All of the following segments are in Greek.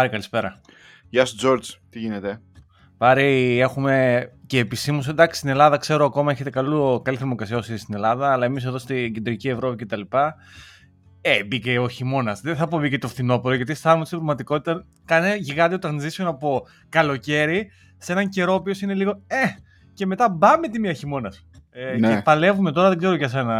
Πάρη, καλησπέρα. Γεια σου, Τζόρτζ. Τι γίνεται; Πάρη, έχουμε και επισήμως εντάξει στην Ελλάδα, ξέρω ακόμα έχετε καλού, καλή θερμοκρασία όσοι στην Ελλάδα, αλλά εμείς εδώ στην κεντρική Ευρώπη κτλ. Ε, μπήκε ο χειμώνας. Δεν θα πω μπήκε το φθινόπωρο, γιατί αισθάνομαι στην πραγματικότητα κάνει γιγάντιο transition από καλοκαίρι σε έναν καιρό ο οποίος είναι λίγο ε, και μετά μπάμε τη μία χειμώνας. Ε, Ναι. Και παλεύουμε τώρα, δεν ξέρω για σένα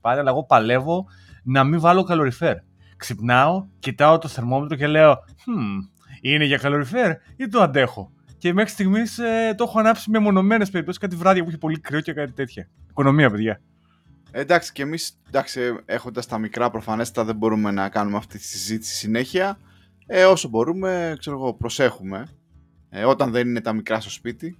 πάρει, αλλά εγώ παλεύω να μην βάλω καλοριφέρ. Ξυπνάω, κοιτάω το θερμόμετρο και λέω, «Hm, είναι για καλοριφέρ ή το αντέχω. Και μέχρι στιγμής το έχω ανάψει με μονομένες περιπτώσεις, κάτι βράδια που έχει πολύ κρύο και κάτι τέτοια. Οικονομία, παιδιά. Ε, εντάξει, και εμείς έχοντας τα μικρά προφανέστατα δεν μπορούμε να κάνουμε αυτή τη συζήτηση συνέχεια. Ε, όσο μπορούμε, ξέρω εγώ, προσέχουμε. Ε, όταν δεν είναι τα μικρά στο σπίτι.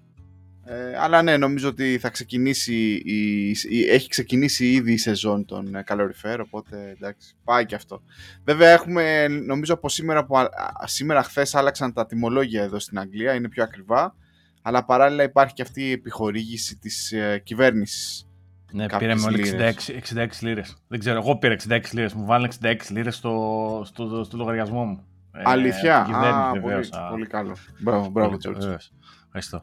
Ε, αλλά ναι, νομίζω ότι θα ξεκινήσει η, η- έχει ξεκινήσει ήδη η σεζόν των ε, καλοριφέρ, οπότε εντάξει, πάει και αυτό. Βέβαια έχουμε, νομίζω από σήμερα, που, α- α- σήμερα χθες άλλαξαν τα τιμολόγια εδώ στην Αγγλία, είναι πιο ακριβά, αλλά παράλληλα υπάρχει και αυτή η επιχορήγηση της ε, κυβέρνησης. Ναι, Κάποιες πήραμε όλοι λίρες. 66, 66 λίρες. Δεν ξέρω, εγώ πήρα 66 λίρες. Μου βάλανε 66 λίρες στο, στο, στο λογαριασμό μου. Ε, Αλήθεια, από την κυβέρνηση, α, βεβαίως. πολύ, Α, πολύ καλός. Μπράβο, μπράβο, πολύ- Τζόρτζ. βεβαίως. Ευχαριστώ.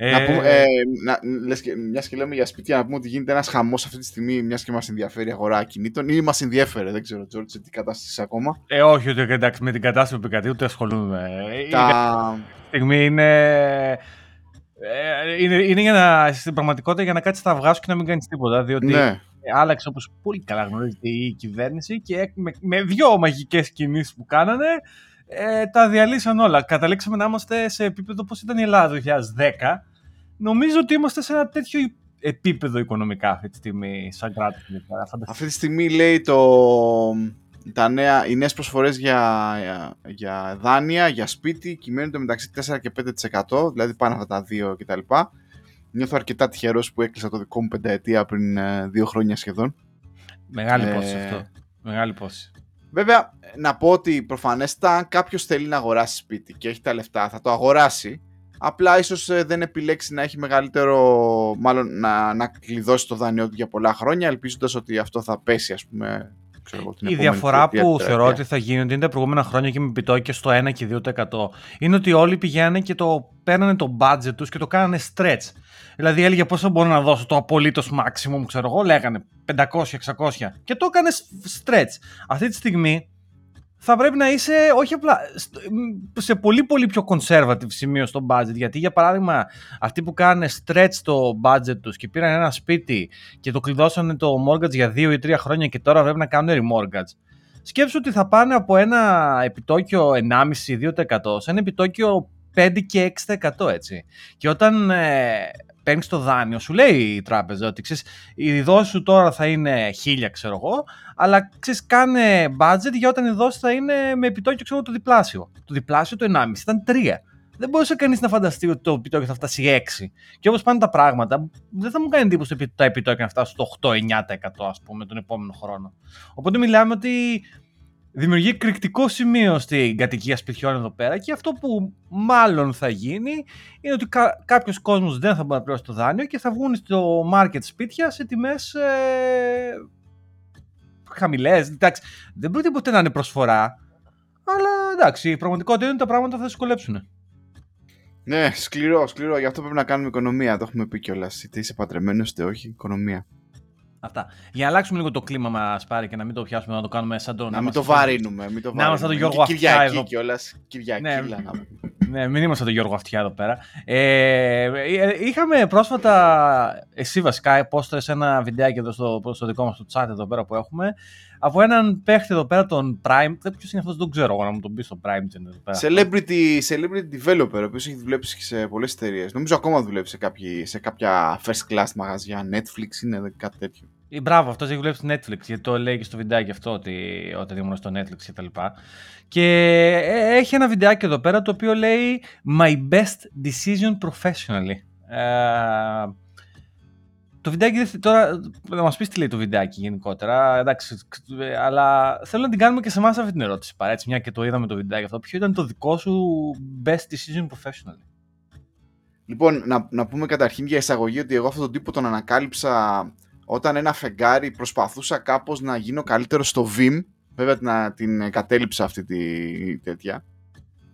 Να Ε, πούμε, ε, να, λες και, μιας και λέμε για σπίτια, να πούμε ότι γίνεται ένας χαμός αυτή τη στιγμή, μιας και μας ενδιαφέρει η αγορά ακινήτων ή μας ενδιαφέρε, δεν ξέρω, Τζόρτζ, σε τι κατάσταση είσαι ακόμα. ε, όχι, ούτε εντάξει, με την κατάσταση που επικρατεί, ούτε ασχολούμαι. Ε, Η Τα... στιγμή είναι, ε, είναι, είναι για να, στην πραγματικότητα για να κάτσεις τα αυγά σου και να μην κάνεις τίποτα. Διότι Ναι, άλλαξε όπως πολύ καλά γνωρίζετε η κυβέρνηση και με, με δύο μαγικές κινήσεις που κάνανε ε, τα διαλύσαν όλα. Καταλήξαμε να είμαστε σε επίπεδο πώς ήταν η Ελλάδα το 2010. Νομίζω ότι είμαστε σε ένα τέτοιο επίπεδο οικονομικά αυτή τη στιγμή σαν κράτος. Φανταστείτε. αυτή τη στιγμή λέει το, τα νέα, οι νέες προσφορές για, για, για δάνεια, για σπίτι, κυμαίνονται μεταξύ 4 και 5%, δηλαδή πάνω αυτά τα δύο κτλ. Νιώθω αρκετά τυχερός που έκλεισα το δικό μου πενταετία πριν ε, δύο χρόνια σχεδόν. Μεγάλη Ε, υπόθεση αυτό. Μεγάλη υπόθεση. Βέβαια, να πω ότι προφανέστα αν κάποιος θέλει να αγοράσει σπίτι και έχει τα λεφτά, θα το αγοράσει. Απλά ίσως δεν επιλέξει να έχει μεγαλύτερο. Μάλλον να, να κλειδώσει το δάνειό του για πολλά χρόνια, ελπίζοντας ότι αυτό θα πέσει, ας πούμε. Ξέρω εγώ, την Η επόμενη διαφορά τριετία, που τετραετία. θεωρώ ότι θα γίνει ότι είναι τα προηγούμενα χρόνια και με επιτόκια στο 1 και 2% είναι ότι όλοι πηγαίνανε και το παίρνανε το budget τους και το κάνανε stretch. Δηλαδή έλεγε πόσο μπορώ να δώσω το απολύτως maximum, ξέρω εγώ, λέγανε 500-600 και το έκανε stretch. Αυτή τη στιγμή θα πρέπει να είσαι όχι απλά στο- σε πολύ πολύ πιο conservative σημείο στο budget γιατί για παράδειγμα αυτοί που κάνανε stretch το budget τους και πήραν ένα σπίτι και το κλειδώσανε το mortgage για 2 ή 3 χρόνια και τώρα πρέπει να κάνουν remortgage. Σκέψου ότι θα πάνε από ένα επιτόκιο 1,5-2% σε ένα επιτόκιο 5 και 6% έτσι. Και όταν ε, παίρνεις το δάνειο, σου λέει η τράπεζα ότι ξέρεις, η δόση σου τώρα θα είναι 1000, ξέρω εγώ, αλλά ξέρεις, κάνε budget για όταν η δόση θα είναι με επιτόκιο ξέρω, εγώ, το διπλάσιο. Το διπλάσιο το 1,5 ήταν 3. Δεν μπορούσε κανείς να φανταστεί ότι το επιτόκιο θα φτάσει 6. Και όπως πάνε τα πράγματα, δεν θα μου κάνει εντύπωση ότι τα επιτόκια να φτάσουν στο 8-9% ας πούμε τον επόμενο χρόνο. Οπότε μιλάμε ότι δημιουργεί εκρηκτικό σημείο στην κατοικία σπιτιών εδώ πέρα και αυτό που μάλλον θα γίνει είναι ότι κα- κάποιος κόσμος δεν θα μπορεί να πληρώσει το δάνειο και θα βγουν στο market σπίτια σε τιμές ε, χαμηλές. Εντάξει, δεν πρόκειται ποτέ να είναι προσφορά, αλλά εντάξει, η πραγματικότητα είναι ότι τα πράγματα θα δυσκολέψουν. Ναι, σκληρό, σκληρό. Γι' αυτό πρέπει να κάνουμε οικονομία. Το έχουμε πει κιόλας. Είτε είσαι παντρεμένος, είτε όχι. Οικονομία. Αυτά. Για να αλλάξουμε λίγο το κλίμα μας πάρει και να μην το πιάσουμε να το κάνουμε σαν το. να μην είμαστε το σαν- βαρύνουμε. Μην το να είμαστε βαρύνουμε. το Γιώργο Και Αυτιά Κυριακή εδώ. κιόλας. Κυριακή, Ναι. Λέγαμε. Ναι, μην είμαστε το Γιώργο Αυτιά εδώ πέρα. Ε, ε, είχαμε πρόσφατα, εσύ βασικά, πόστο σε ένα βιντεάκι εδώ στο, στο δικό μας το chat εδώ πέρα που έχουμε, από έναν παίχτη εδώ πέρα, τον Prime, δεν ποιος είναι αυτός, δεν ξέρω εγώ να μου τον πεις στο Prime Gen εδώ πέρα. Celebrity, celebrity developer, ο οποίος έχει δουλέψει και σε πολλές εταιρείες. Νομίζω ακόμα δουλεύει σε, κάποιοι, σε κάποια first class μαγαζιά. Netflix είναι κάτι τέτοιο. Ε, Μπράβο, αυτός έχει δουλέψει στο Netflix, γιατί το λέει και στο βιντεάκι αυτό ότι όταν ήμουν στο Netflix και τα λοιπά. Και ε, έχει ένα βιντεάκι εδώ πέρα το οποίο λέει My best decision professionally. Ε, το βιντεάκι δεν θε- τώρα να μας πεις τι λέει το βιντεάκι γενικότερα, εντάξει, ε, αλλά θέλω να την κάνουμε και σε εμάς αυτή την ερώτηση παρά, έτσι, μια και το είδαμε το βιντεάκι αυτό. Ποιο ήταν το δικό σου best decision professionally; Λοιπόν, να, να πούμε καταρχήν για εισαγωγή ότι εγώ αυτόν τον τύπο τον ανακάλυψα όταν ένα φεγγάρι προσπαθούσα κάπως να γίνω καλύτερος στο Vim. Βέβαια την, την κατέληψα αυτή τη τέτοια.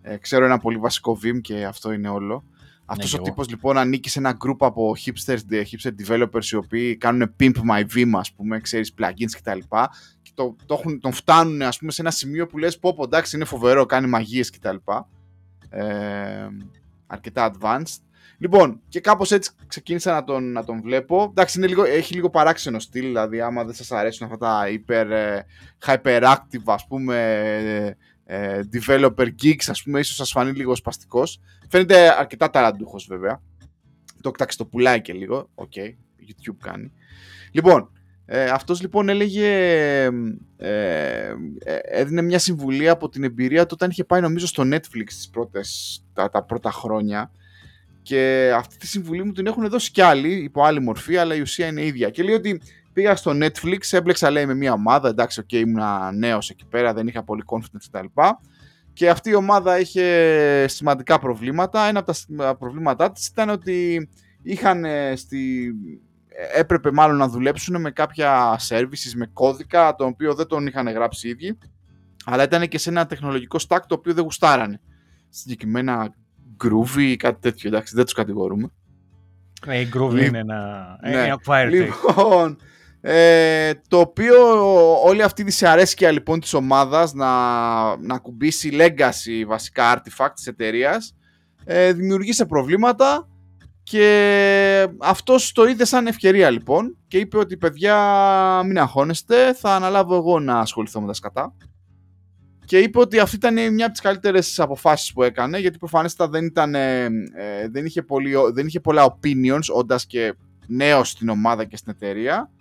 Ε, ξέρω ένα πολύ βασικό Vim και αυτό είναι όλο. Αυτός ο τύπος λοιπόν ανήκει σε ένα group από hipsters, hipster developers οι οποίοι κάνουν pimp my Vim ας πούμε, ξέρεις plugins κτλ. Και το, το έχουν, τον φτάνουν ας πούμε σε ένα σημείο που λες πω πω εντάξει είναι φοβερό, κάνει μαγείες κτλ. Ε, αρκετά advanced. Λοιπόν, και κάπως έτσι ξεκίνησα να τον, να τον βλέπω. Εντάξει, είναι λίγο, έχει λίγο παράξενο στυλ, δηλαδή άμα δεν σας αρέσουν αυτά τα υπερ, ε, hyperactive, ας πούμε, ε, developer geeks, ας πούμε, ίσως σας φανεί λίγο σπαστικός. Φαίνεται αρκετά ταραντούχος βέβαια. Εντάξει το πουλάει και λίγο. OK, okay, YouTube κάνει. Λοιπόν, ε, αυτός λοιπόν έλεγε, ε, έδινε μια συμβουλή από την εμπειρία του όταν είχε πάει νομίζω στο Netflix τις πρώτες, τα, τα πρώτα χρόνια και αυτή τη συμβουλή μου την έχουν δώσει κι άλλοι υπό άλλη μορφή, αλλά η ουσία είναι ίδια. Και λέει ότι πήγα στο Netflix, έμπλεξα λέει με μια ομάδα, εντάξει, OK, okay, ήμουν νέος εκεί πέρα, δεν είχα πολύ confidence κτλ. Και αυτή η ομάδα είχε σημαντικά προβλήματα. Ένα από τα προβλήματά της ήταν ότι είχαν στη... έπρεπε μάλλον να δουλέψουν με κάποια services, με κώδικα, το οποίο δεν τον είχαν γράψει οι ίδιοι, αλλά ήταν και σε ένα τεχνολογικό stack το οποίο δεν γουστάρανε. Συγκεκριμένα groovy ή κάτι τέτοιο, εντάξει, δεν τους κατηγορούμε. Ε, η groovy είναι ένα, ναι. Λοιπόν, ε, το οποίο όλη αυτή η δυσαρέσκεια λοιπόν της ομάδας να, να κουμπίσει legacy βασικά artifact της εταιρείας ε, δημιουργήσε προβλήματα και αυτός το είδε σαν ευκαιρία λοιπόν και είπε ότι παιδιά μην αγχώνεστε θα αναλάβω εγώ να ασχοληθώ με τα σκατά και είπε ότι αυτή ήταν μια από τις καλύτερες αποφάσεις που έκανε γιατί προφανέστατα δεν, ήταν, ε, ε, δεν, είχε πολύ, δεν είχε πολλά opinions όντας και νέος στην ομάδα και στην εταιρεία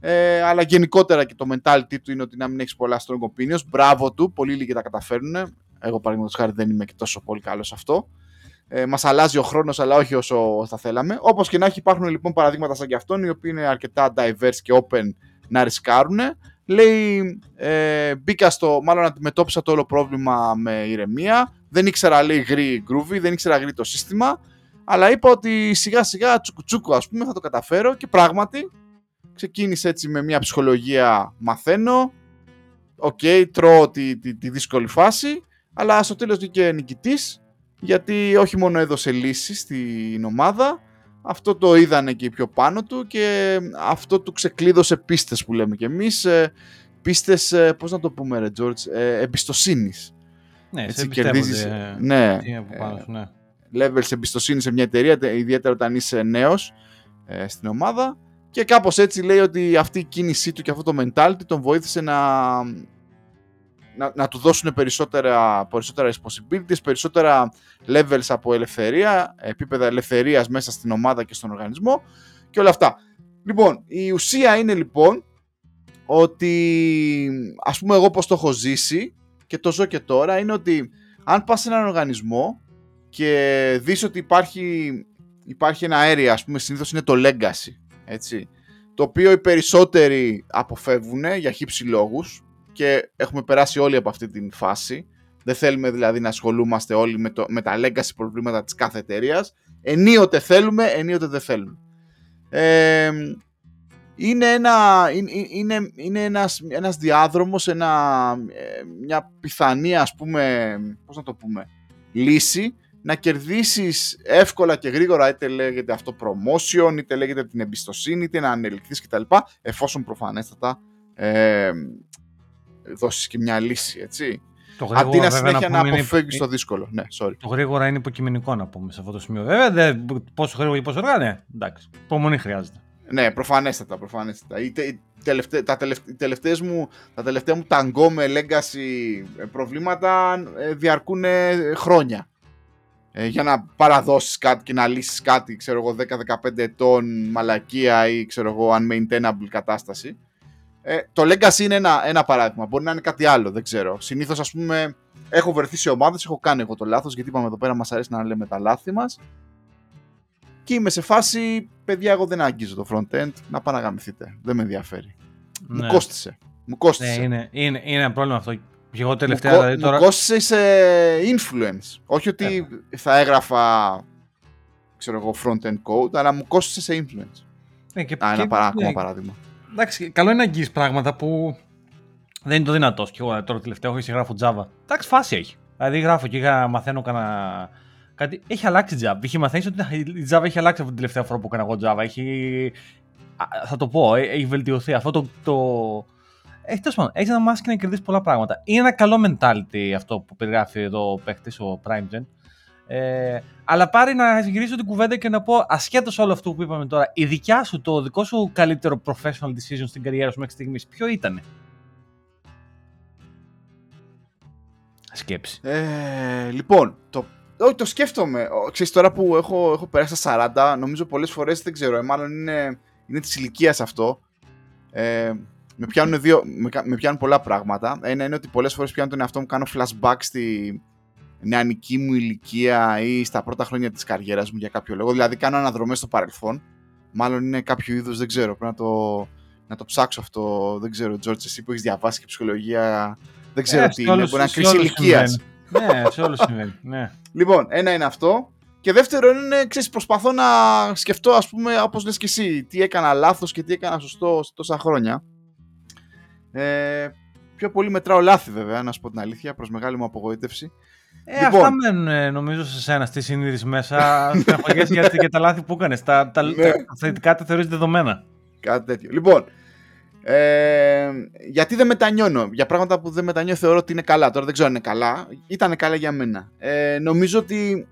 ε, αλλά γενικότερα και το mentality του είναι ότι να μην έχεις πολλά strong opinions. Μπράβο του, πολύ λίγοι τα καταφέρνουν. Εγώ παραδείγματος χάρη δεν είμαι και τόσο πολύ καλός σε αυτό. Ε, Μας αλλάζει ο χρόνος, αλλά όχι όσο θα θέλαμε. Όπως και να έχει, υπάρχουν λοιπόν παραδείγματα σαν και αυτόν, οι οποίοι είναι αρκετά diverse και open να ρισκάρουν. Λέει, ε, μπήκα στο, μάλλον αντιμετώπισα το όλο πρόβλημα με ηρεμία. Δεν ήξερα, λέει, γρι groovy, δεν ήξερα γρι το σύστημα. Αλλά είπα ότι σιγά σιγά τσουκουτσούκου, ας πούμε, θα το καταφέρω και πράγματι Ξεκίνησε έτσι με μια ψυχολογία μαθαίνω, OK, okay, τρώω τη, τη, τη, δύσκολη φάση, αλλά στο τέλος βγήκε νικητής, γιατί όχι μόνο έδωσε λύση στην ομάδα, αυτό το είδανε και οι πιο πάνω του και αυτό του ξεκλείδωσε πίστες που λέμε και εμείς, ε, πίστες, ε, πώς να το πούμε ρε George, ε, εμπιστοσύνης. Ναι, Έτσι, κερδίζεις, ναι, ναι. levels εμπιστοσύνης σε μια εταιρεία, ιδιαίτερα όταν είσαι νέος στην ομάδα και κάπως έτσι λέει ότι αυτή η κίνησή του και αυτό το mentality τον βοήθησε να, να, να του δώσουν περισσότερα, περισσότερα responsibilities, περισσότερα levels από ελευθερία, επίπεδα ελευθερίας μέσα στην ομάδα και στον οργανισμό και όλα αυτά. Λοιπόν, η ουσία είναι λοιπόν ότι ας πούμε εγώ πως το έχω ζήσει και το ζω και τώρα είναι ότι αν πας σε έναν οργανισμό και δεις ότι υπάρχει, υπάρχει ένα area, ας πούμε συνήθως είναι το legacy έτσι, το οποίο οι περισσότεροι αποφεύγουν για χύψη λόγους και έχουμε περάσει όλοι από αυτή την φάση. Δεν θέλουμε δηλαδή να ασχολούμαστε όλοι με, το, με τα legacy προβλήματα της κάθε εταιρείας. Ενίοτε θέλουμε, ενίοτε δεν θέλουμε. Ε, είναι, ένα, είναι, είναι ένας, ένας διάδρομος, ένα, ε, μια πιθανή ας πούμε, πώς να το πούμε, λύση να κερδίσεις εύκολα και γρήγορα είτε λέγεται αυτό promotion, είτε λέγεται την εμπιστοσύνη, είτε να ανελιχθείς κτλ. Εφόσον προφανέστατα ε, δώσεις και μια λύση, έτσι. Το γρήγορα, Αντί να συνέχεια να, να αποφεύγεις το δύσκολο. Ναι, sorry. Το γρήγορα είναι υποκειμενικό να πούμε σε αυτό το σημείο. Βέβαια, δε, πόσο γρήγορα και πόσο αργά, ναι. Εντάξει, υπομονή χρειάζεται. Ναι, προφανέστατα, προφανέστατα. Οι, τελευταί, τα, τελευταίες μου, τα τελευταία μου ταγκό με legacy προβλήματα ε, διαρκούν χρόνια ε, για να παραδώσεις κάτι και να λύσεις κάτι, ξέρω εγώ, 10-15 ετών μαλακία ή ξέρω εγώ, unmaintainable κατάσταση. Ε, το Legacy είναι ένα, ένα παράδειγμα. Μπορεί να είναι κάτι άλλο, δεν ξέρω. Συνήθως, ας πούμε, έχω βρεθεί σε ομάδες, έχω κάνει εγώ το λάθος, γιατί είπαμε εδώ πέρα μας αρέσει να λέμε τα λάθη μας. Και είμαι σε φάση, παιδιά, εγώ δεν αγγίζω το front-end, να παραγαμηθείτε. Δεν με ενδιαφέρει. Ναι. Μου κόστησε. Μου κόστησε. Ναι, είναι, είναι, είναι ένα πρόβλημα αυτό. Και εγώ τελευταία, μου, δηλαδή, τώρα... μου κόστησε σε influence. Όχι ότι ε. θα έγραφα ξέρω εγώ front-end code, αλλά μου κόστησε σε influence. Ναι, και, Α, ένα παρά, ακόμα ναι. παράδειγμα. Εντάξει, καλό είναι να αγγίσει πράγματα που δεν είναι το δυνατός. Και εγώ τώρα τελευταία έχω γράφω Java. Εντάξει, φάση έχει. Δηλαδή γράφω και είχα, μαθαίνω κανένα. Κάτι... Έχει αλλάξει Java. Είχε μαθαίνει ότι η Java έχει αλλάξει από την τελευταία φορά που έκανα εγώ Java. Έχει... Θα το πω, ε, έχει βελτιωθεί. Αυτό το. το... Έχει τέλος πάντων, έχεις να μάθει και να κερδίσεις πολλά πράγματα. Είναι ένα καλό mentality αυτό που περιγράφει εδώ ο παίχτη, ο PrimeGen. Ε, αλλά πάρει να γυρίσω την κουβέντα και να πω, ασχέτως όλο αυτό που είπαμε τώρα, η δικιά σου, το δικό σου καλύτερο professional decision στην καριέρα σου μέχρι στιγμής, ποιο ήταν. Σκέψη. Ε, λοιπόν, το, όχι, το σκέφτομαι. Ξέρεις, τώρα που έχω, έχω περάσει στα 40, νομίζω πολλές φορές, δεν ξέρω, ε, μάλλον είναι, είναι της ηλικίας αυτό. Ε, με πιάνουν, δύο, με, με πιάνουν πολλά πράγματα. Ένα είναι ότι πολλές φορές πιάνω τον εαυτό μου, κάνω flashback στη νεανική μου ηλικία ή στα πρώτα χρόνια της καριέρας μου για κάποιο λόγο. Δηλαδή κάνω αναδρομές στο παρελθόν. Μάλλον είναι κάποιο είδους, δεν ξέρω, πρέπει να το, να το ψάξω αυτό. Δεν ξέρω, Τζόρτζ, εσύ που έχεις διαβάσει και ψυχολογία δεν ξέρω ε, τι είναι, μπορεί να κρίση ηλικίας. ναι, σε όλους συμβαίνει. Ναι. Λοιπόν, ένα είναι αυτό. Και δεύτερο είναι, ξέρεις, προσπαθώ να σκεφτώ, ας πούμε, όπως λες και εσύ, τι έκανα λάθος και τι έκανα σωστό σε τόσα χρόνια. Ε, πιο πολύ μετράω λάθη βέβαια, να σου πω την αλήθεια, προς μεγάλη μου απογοήτευση. Ε, λοιπόν, αυτά μένουν ε, νομίζω σε σένα στη συνείδηση μέσα. Στεναχωριέσαι για, για τα λάθη που έκανες. Τα, τα, ναι. τα, τα θετικά τα θεωρείς δεδομένα. Κάτι τέτοιο. Λοιπόν, ε, γιατί δεν μετανιώνω; Για πράγματα που δεν μετανιώνω θεωρώ ότι είναι καλά. Τώρα δεν ξέρω αν είναι καλά. Ήταν καλά για μένα. Ε, νομίζω ότι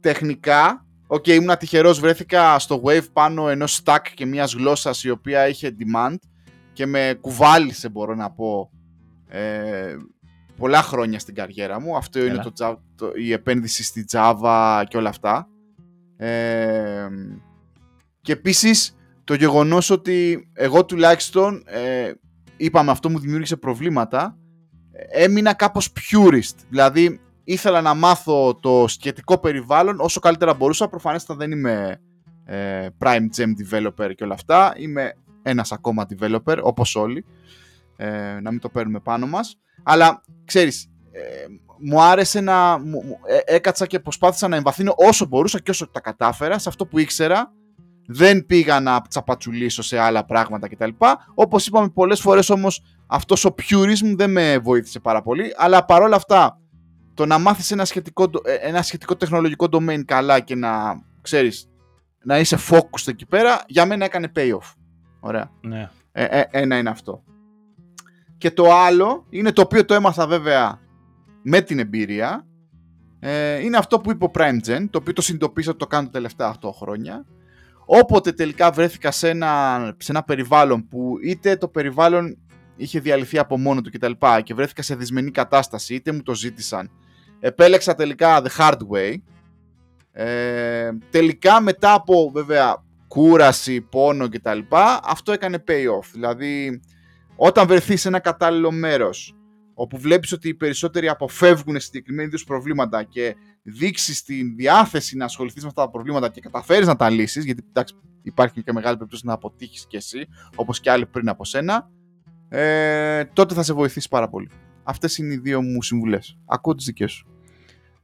τεχνικά, OK, okay, ήμουν τυχερός, βρέθηκα στο wave πάνω ενός stack και μιας γλώσσας η οποία είχε demand και με κουβάλισε, μπορώ να πω, ε, πολλά χρόνια στην καριέρα μου. Αυτό είναι το, το, η επένδυση στη Java και όλα αυτά. Ε, και επίσης το γεγονός ότι εγώ τουλάχιστον ε, είπαμε αυτό μου δημιούργησε προβλήματα έμεινα κάπως purist δηλαδή ήθελα να μάθω το σχετικό περιβάλλον όσο καλύτερα μπορούσα προφανέστατα δεν είμαι ε, prime gem developer και όλα αυτά είμαι ένας ακόμα developer όπως όλοι ε, να μην το παίρνουμε πάνω μας αλλά ξέρεις ε, μου άρεσε να μου, ε, έκατσα και προσπάθησα να εμβαθύνω όσο μπορούσα και όσο τα κατάφερα σε αυτό που ήξερα δεν πήγα να τσαπατσουλήσω σε άλλα πράγματα κτλ. Όπως είπαμε πολλές φορές όμως, αυτός ο purism δεν με βοήθησε πάρα πολύ. Αλλά παρόλα αυτά, το να μάθεις ένα σχετικό, ε, ένα σχετικό τεχνολογικό domain καλά και να ξέρεις να είσαι focused εκεί πέρα, για μένα έκανε payoff. Ωραία. Ναι. Ε, ε, ένα είναι αυτό. Και το άλλο είναι το οποίο το έμαθα βέβαια με την εμπειρία. Ε, είναι αυτό που είπε ο Prime Gen, το οποίο το συνειδητοποίησα ότι το κάνω τα τελευταία 8 χρόνια Όποτε τελικά βρέθηκα σε ένα, σε ένα περιβάλλον που είτε το περιβάλλον είχε διαλυθεί από μόνο του κτλ. Και, και βρέθηκα σε δυσμενή κατάσταση, είτε μου το ζήτησαν, επέλεξα τελικά the hard way. Ε, τελικά μετά από βέβαια κούραση, πόνο κτλ. Αυτό έκανε payoff. Δηλαδή όταν βρεθείς σε ένα κατάλληλο μέρος όπου βλέπεις ότι οι περισσότεροι αποφεύγουν συγκεκριμένοι είδους προβλήματα και δείξεις την διάθεση να ασχοληθείς με αυτά τα προβλήματα και καταφέρεις να τα λύσεις, γιατί εντάξει, υπάρχει και μεγάλη περίπτωση να αποτύχεις κι εσύ, όπως και άλλοι πριν από σένα, ε, τότε θα σε βοηθήσει πάρα πολύ. Αυτές είναι οι δύο μου συμβουλές. Ακούω τις δικές σου.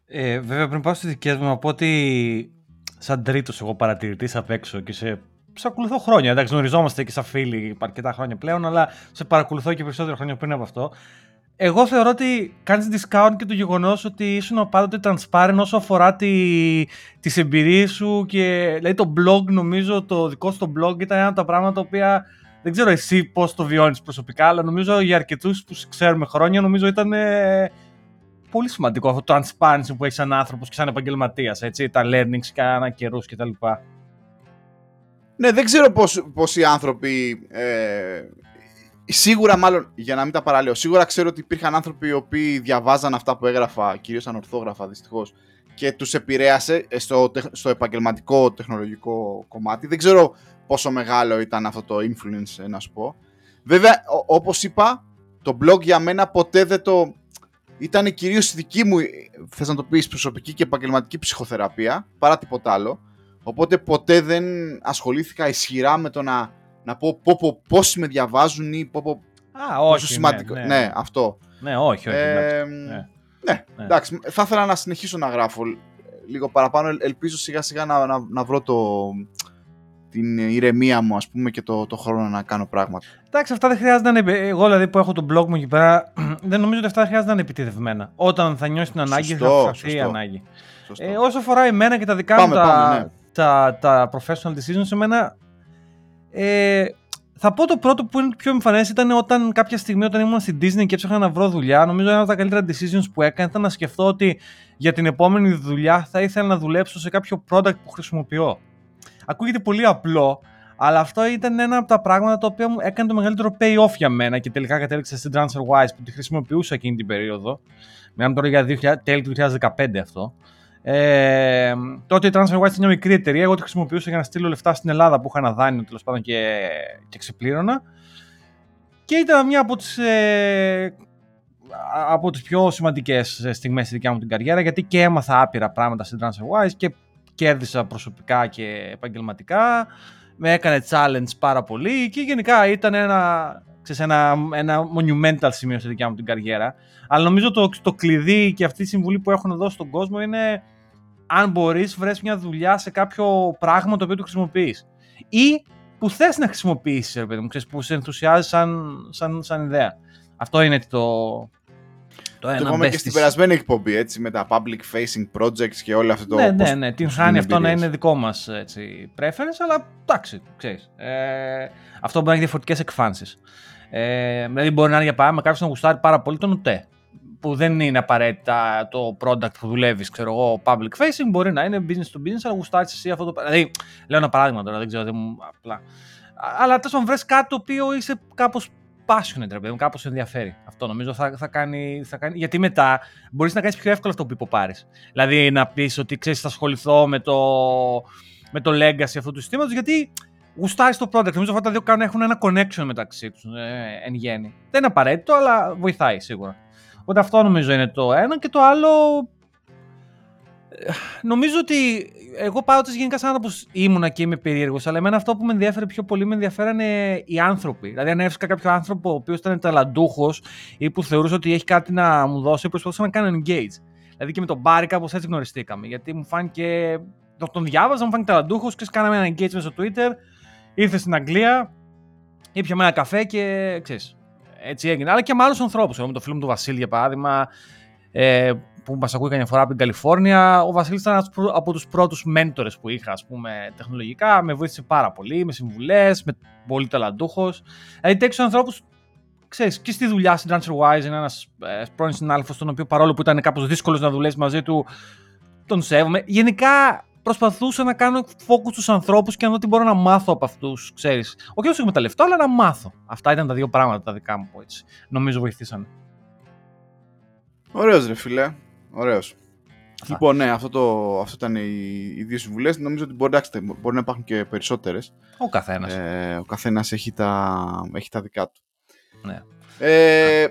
Ε, βέβαια, πριν πάω στις δικές μου, να πω ότι σαν τρίτος εγώ παρατηρητής απ' έξω και σε, σε ακολουθώ χρόνια. Εντάξει, γνωριζόμαστε και σαν φίλοι αρκετά χρόνια πλέον, αλλά σε παρακολουθώ και περισσότερα χρόνια πριν από αυτό. Εγώ θεωρώ ότι κάνεις discount και το γεγονός ότι ήσουν πάντοτε transparent όσο αφορά τη, τις εμπειρίες σου και δηλαδή το blog νομίζω το δικό σου το blog ήταν ένα από τα πράγματα τα οποία δεν ξέρω εσύ πώς το βιώνεις προσωπικά αλλά νομίζω για αρκετούς που ξέρουμε χρόνια νομίζω ήταν ε, πολύ σημαντικό αυτό το transparency που έχεις σαν άνθρωπος και σαν επαγγελματίας. τα learnings κάνα καιρούς κτλ. Ναι, δεν ξέρω πώς, οι άνθρωποι ε, Σίγουρα, μάλλον για να μην τα παραλέω, σίγουρα ξέρω ότι υπήρχαν άνθρωποι οι οποίοι διαβάζαν αυτά που έγραφα, κυρίως ανορθόγραφα δυστυχώς, και τους επηρέασε στο, στο επαγγελματικό τεχνολογικό κομμάτι. Δεν ξέρω πόσο μεγάλο ήταν αυτό το influence, να σου πω. Βέβαια, όπως είπα, το blog για μένα ποτέ δεν το. Ήταν κυρίως η δική μου, θες να το πεις, προσωπική και επαγγελματική ψυχοθεραπεία, παρά τίποτα άλλο. Οπότε ποτέ δεν ασχολήθηκα ισχυρά με το να να πω πω, πω πόσοι με διαβάζουν ή πω, πω Α, όχι, σημαντικό. Ναι, ναι. ναι, αυτό. Ναι, όχι, όχι. Ε, ναι. ναι. εντάξει. Θα ήθελα να συνεχίσω να γράφω λίγο παραπάνω. Ελπίζω σιγά σιγά να, να, να βρω το, την ηρεμία μου, ας πούμε, και το, το χρόνο να κάνω πράγματα. Εντάξει, αυτά δεν χρειάζεται να είναι. Εγώ δηλαδή που έχω το blog μου εκεί πέρα, δεν νομίζω ότι αυτά χρειάζεται να είναι επιτεδευμένα. Όταν θα νιώσει την ανάγκη, Σωστό, θα αυξηθεί η σωστό. ανάγκη. Σωστό. Ε, όσο αφορά εμένα και τα δικά Πάμε, μου τα, πάμε, ναι. τα, τα professional decisions, εμένα. Ε, θα πω το πρώτο που είναι πιο εμφανές ήταν όταν κάποια στιγμή όταν ήμουν στην Disney και έψαχνα να βρω δουλειά. Νομίζω ένα από τα καλύτερα decisions που έκανα ήταν να σκεφτώ ότι για την επόμενη δουλειά θα ήθελα να δουλέψω σε κάποιο product που χρησιμοποιώ. Ακούγεται πολύ απλό, αλλά αυτό ήταν ένα από τα πράγματα τα οποία μου έκανε το μεγαλύτερο payoff για μένα και τελικά κατέληξα στην TransferWise που τη χρησιμοποιούσα εκείνη την περίοδο. Μιλάμε τώρα για 2000, τέλη του 2015 αυτό. Ε, τότε η TransferWise ήταν μια μικρή εταιρεία. Εγώ τη χρησιμοποιούσα για να στείλω λεφτά στην Ελλάδα που είχα ένα δάνειο τέλος πάντων και, και ξεπλήρωνα. Και ήταν μια από τις, ε, από τις πιο σημαντικές στιγμές στη δικιά μου την καριέρα γιατί και έμαθα άπειρα πράγματα στην TransferWise και κέρδισα προσωπικά και επαγγελματικά. Με έκανε challenge πάρα πολύ και γενικά ήταν ένα, ξέρεις, ένα, ένα monumental σημείο στη δικιά μου την καριέρα. Αλλά νομίζω το, το κλειδί και αυτή η συμβουλή που έχω να δώσω στον κόσμο είναι αν μπορείς βρες μια δουλειά σε κάποιο πράγμα το οποίο το χρησιμοποιείς. Ή που θες να χρησιμοποιήσεις, ρε παιδί μου, ξέρεις, που σε ενθουσιάζει σαν, σαν, σαν ιδέα. Αυτό είναι το, το Το ένα είπαμε best και στην της- περασμένη εκπομπή, έτσι, με τα public facing projects και όλο αυτό το... ναι, πώς- ναι, ναι. Την πώς χάνει είναι αυτό να εμπειρίες. είναι δικό μας preference, αλλά εντάξει, ξέρεις. Ε, αυτό μπορεί να έχει διαφορετικές εκφάνσεις. Ε, δηλαδή, μπορεί να είναι για παράδειγμα κάποιος να γουστάρει πάρα πολύ τον ΟΤΕ. Που δεν είναι απαραίτητα το product που δουλεύεις, ξέρω εγώ, public facing. Μπορεί να είναι business to business, αλλά γουστάρεις εσύ αυτό το. Δηλαδή, λέω ένα παράδειγμα τώρα, δεν ξέρω, δεν μου. Απλά. Α- Αλλά τέλος πάντων, βρει κάτι το οποίο είσαι κάπως passionate, ρε παιδί μου, κάπως ενδιαφέρει. Αυτό νομίζω θα, θα, κάνει, θα κάνει. Γιατί μετά μπορείς να κάνεις πιο εύκολα αυτό που υποπάρεις. Δηλαδή να πεις ότι ξέρεις, θα ασχοληθώ με το, με το legacy αυτού του συστήματος, γιατί γουστάρεις το product. Νομίζω αυτά τα δύο κάνουν, έχουν ένα connection μεταξύ τους ε, εν γέννη. Δεν είναι απαραίτητο, αλλά βοηθάει σίγουρα. Οπότε αυτό νομίζω είναι το ένα. Και το άλλο. Ε, Νομίζω ότι εγώ πάντοτε γενικά σαν άνθρωπος ήμουνα και είμαι περίεργος, αλλά εμένα αυτό που με ενδιαφέρει πιο πολύ με ενδιαφέρανε οι άνθρωποι. Δηλαδή, αν έβρισκα κάποιο άνθρωπο ο οποίος ήταν ταλαντούχος ή που θεωρούσε ότι έχει κάτι να μου δώσει, προσπαθούσα να κάνω engage. Δηλαδή και με τον Μπάρι κάπως έτσι γνωριστήκαμε. Γιατί μου φάνηκε. Τον, τον διάβαζα, μου φάνηκε ταλαντούχος και κάναμε ένα engage μέσα στο Twitter. Ήρθε στην Αγγλία, ήπιαμε ένα καφέ και ξέρεις. Έτσι έγινε. Αλλά και με άλλους ανθρώπους. Εγώ με το φίλο μου του Βασίλη, για παράδειγμα, ε, που μας ακούει καμιά φορά από την Καλιφόρνια. Ο Βασίλης ήταν ένας πρω- από τους πρώτους μέντορες που είχα, ας πούμε, τεχνολογικά. Με βοήθησε πάρα πολύ, με συμβουλές, με πολύ ταλαντούχος. Δηλαδή τέτοιου ανθρώπους ξέρεις, και στη δουλειά στην TransferWise είναι ένας ε, πρώην συνάδελφος τον οποίο παρόλο που ήταν κάπως δύσκολος να δουλέψει μαζί του τον σέβομαι. Γενικά προσπαθούσα να κάνω focus στους ανθρώπους και να δω τι μπορώ να μάθω από αυτούς, ξέρεις. Όχι όσο εκμεταλλευτώ, αλλά να μάθω. Αυτά ήταν τα δύο πράγματα τα δικά μου που έτσι νομίζω βοηθήσαν. Ωραίος ρε φίλε, ωραίος. Αυτά. Λοιπόν, ναι, αυτό, το, αυτό ήταν οι, οι δύο συμβουλές. Νομίζω ότι μπορεί, εντάξει, μπορεί να υπάρχουν και περισσότερες. Ο καθένας. Ε, ο καθένας έχει τα, έχει τα δικά του. Ναι. Ε,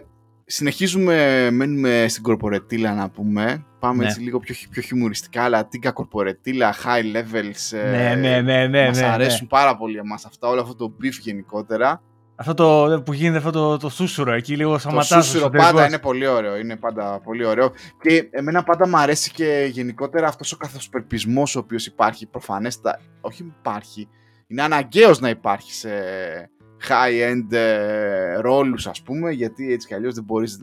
συνεχίζουμε, μένουμε στην κορπορετήλα να πούμε. Πάμε Ναι. έτσι λίγο πιο, χι- πιο χιουμοριστικά, αλλά τίγκα κορπορετήλα, high levels. ε, Ναι, ναι, ναι, ναι, μας ναι, ναι. αρέσουν πάρα πολύ εμάς αυτά, όλο αυτό το beef γενικότερα. Αυτό το που γίνεται αυτό το, το σούσουρο εκεί λίγο Το σαματάς. σούσουρο πάντα είναι πολύ ωραίο, είναι πάντα πολύ ωραίο. Και εμένα πάντα μου αρέσει και γενικότερα αυτός ο καθοσπερπισμός ο οποίος υπάρχει προφανέστα, όχι υπάρχει, είναι αναγκαίος να υπάρχει σε high-end ε, ρόλους ας πούμε, γιατί έτσι κι αλλιώς δεν μπορείς,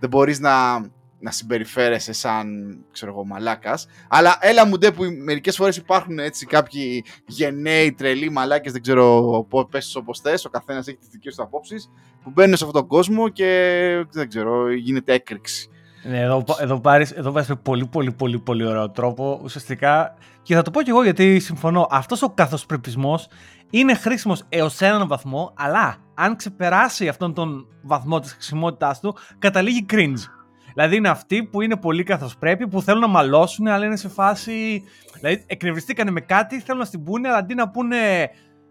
δεν μπορείς να, να συμπεριφέρεσαι σαν, ξέρω εγώ, μαλάκας. Αλλά έλα μου ντε που μερικές φορές υπάρχουν έτσι κάποιοι γενναίοι, τρελοί μαλάκες, δεν ξέρω πώς πες όπως θες, ο καθένας έχει τις δικές του απόψεις, που μπαίνουν σε αυτόν τον κόσμο και δεν ξέρω, γίνεται έκρηξη. Ναι, εδώ, εδώ, πάρεις, εδώ πάρεις με πολύ πολύ πολύ πολύ ωραίο τρόπο ουσιαστικά και θα το πω κι εγώ γιατί συμφωνώ αυτός ο καθοσπρεπισμός είναι χρήσιμος έως έναν βαθμό αλλά αν ξεπεράσει αυτόν τον βαθμό της χρησιμότητάς του καταλήγει cringe δηλαδή είναι αυτοί που είναι πολύ καθοσπρέπει που θέλουν να μαλώσουν αλλά είναι σε φάση δηλαδή εκνευριστήκανε με κάτι θέλουν να στην πούνε αλλά αντί να πούνε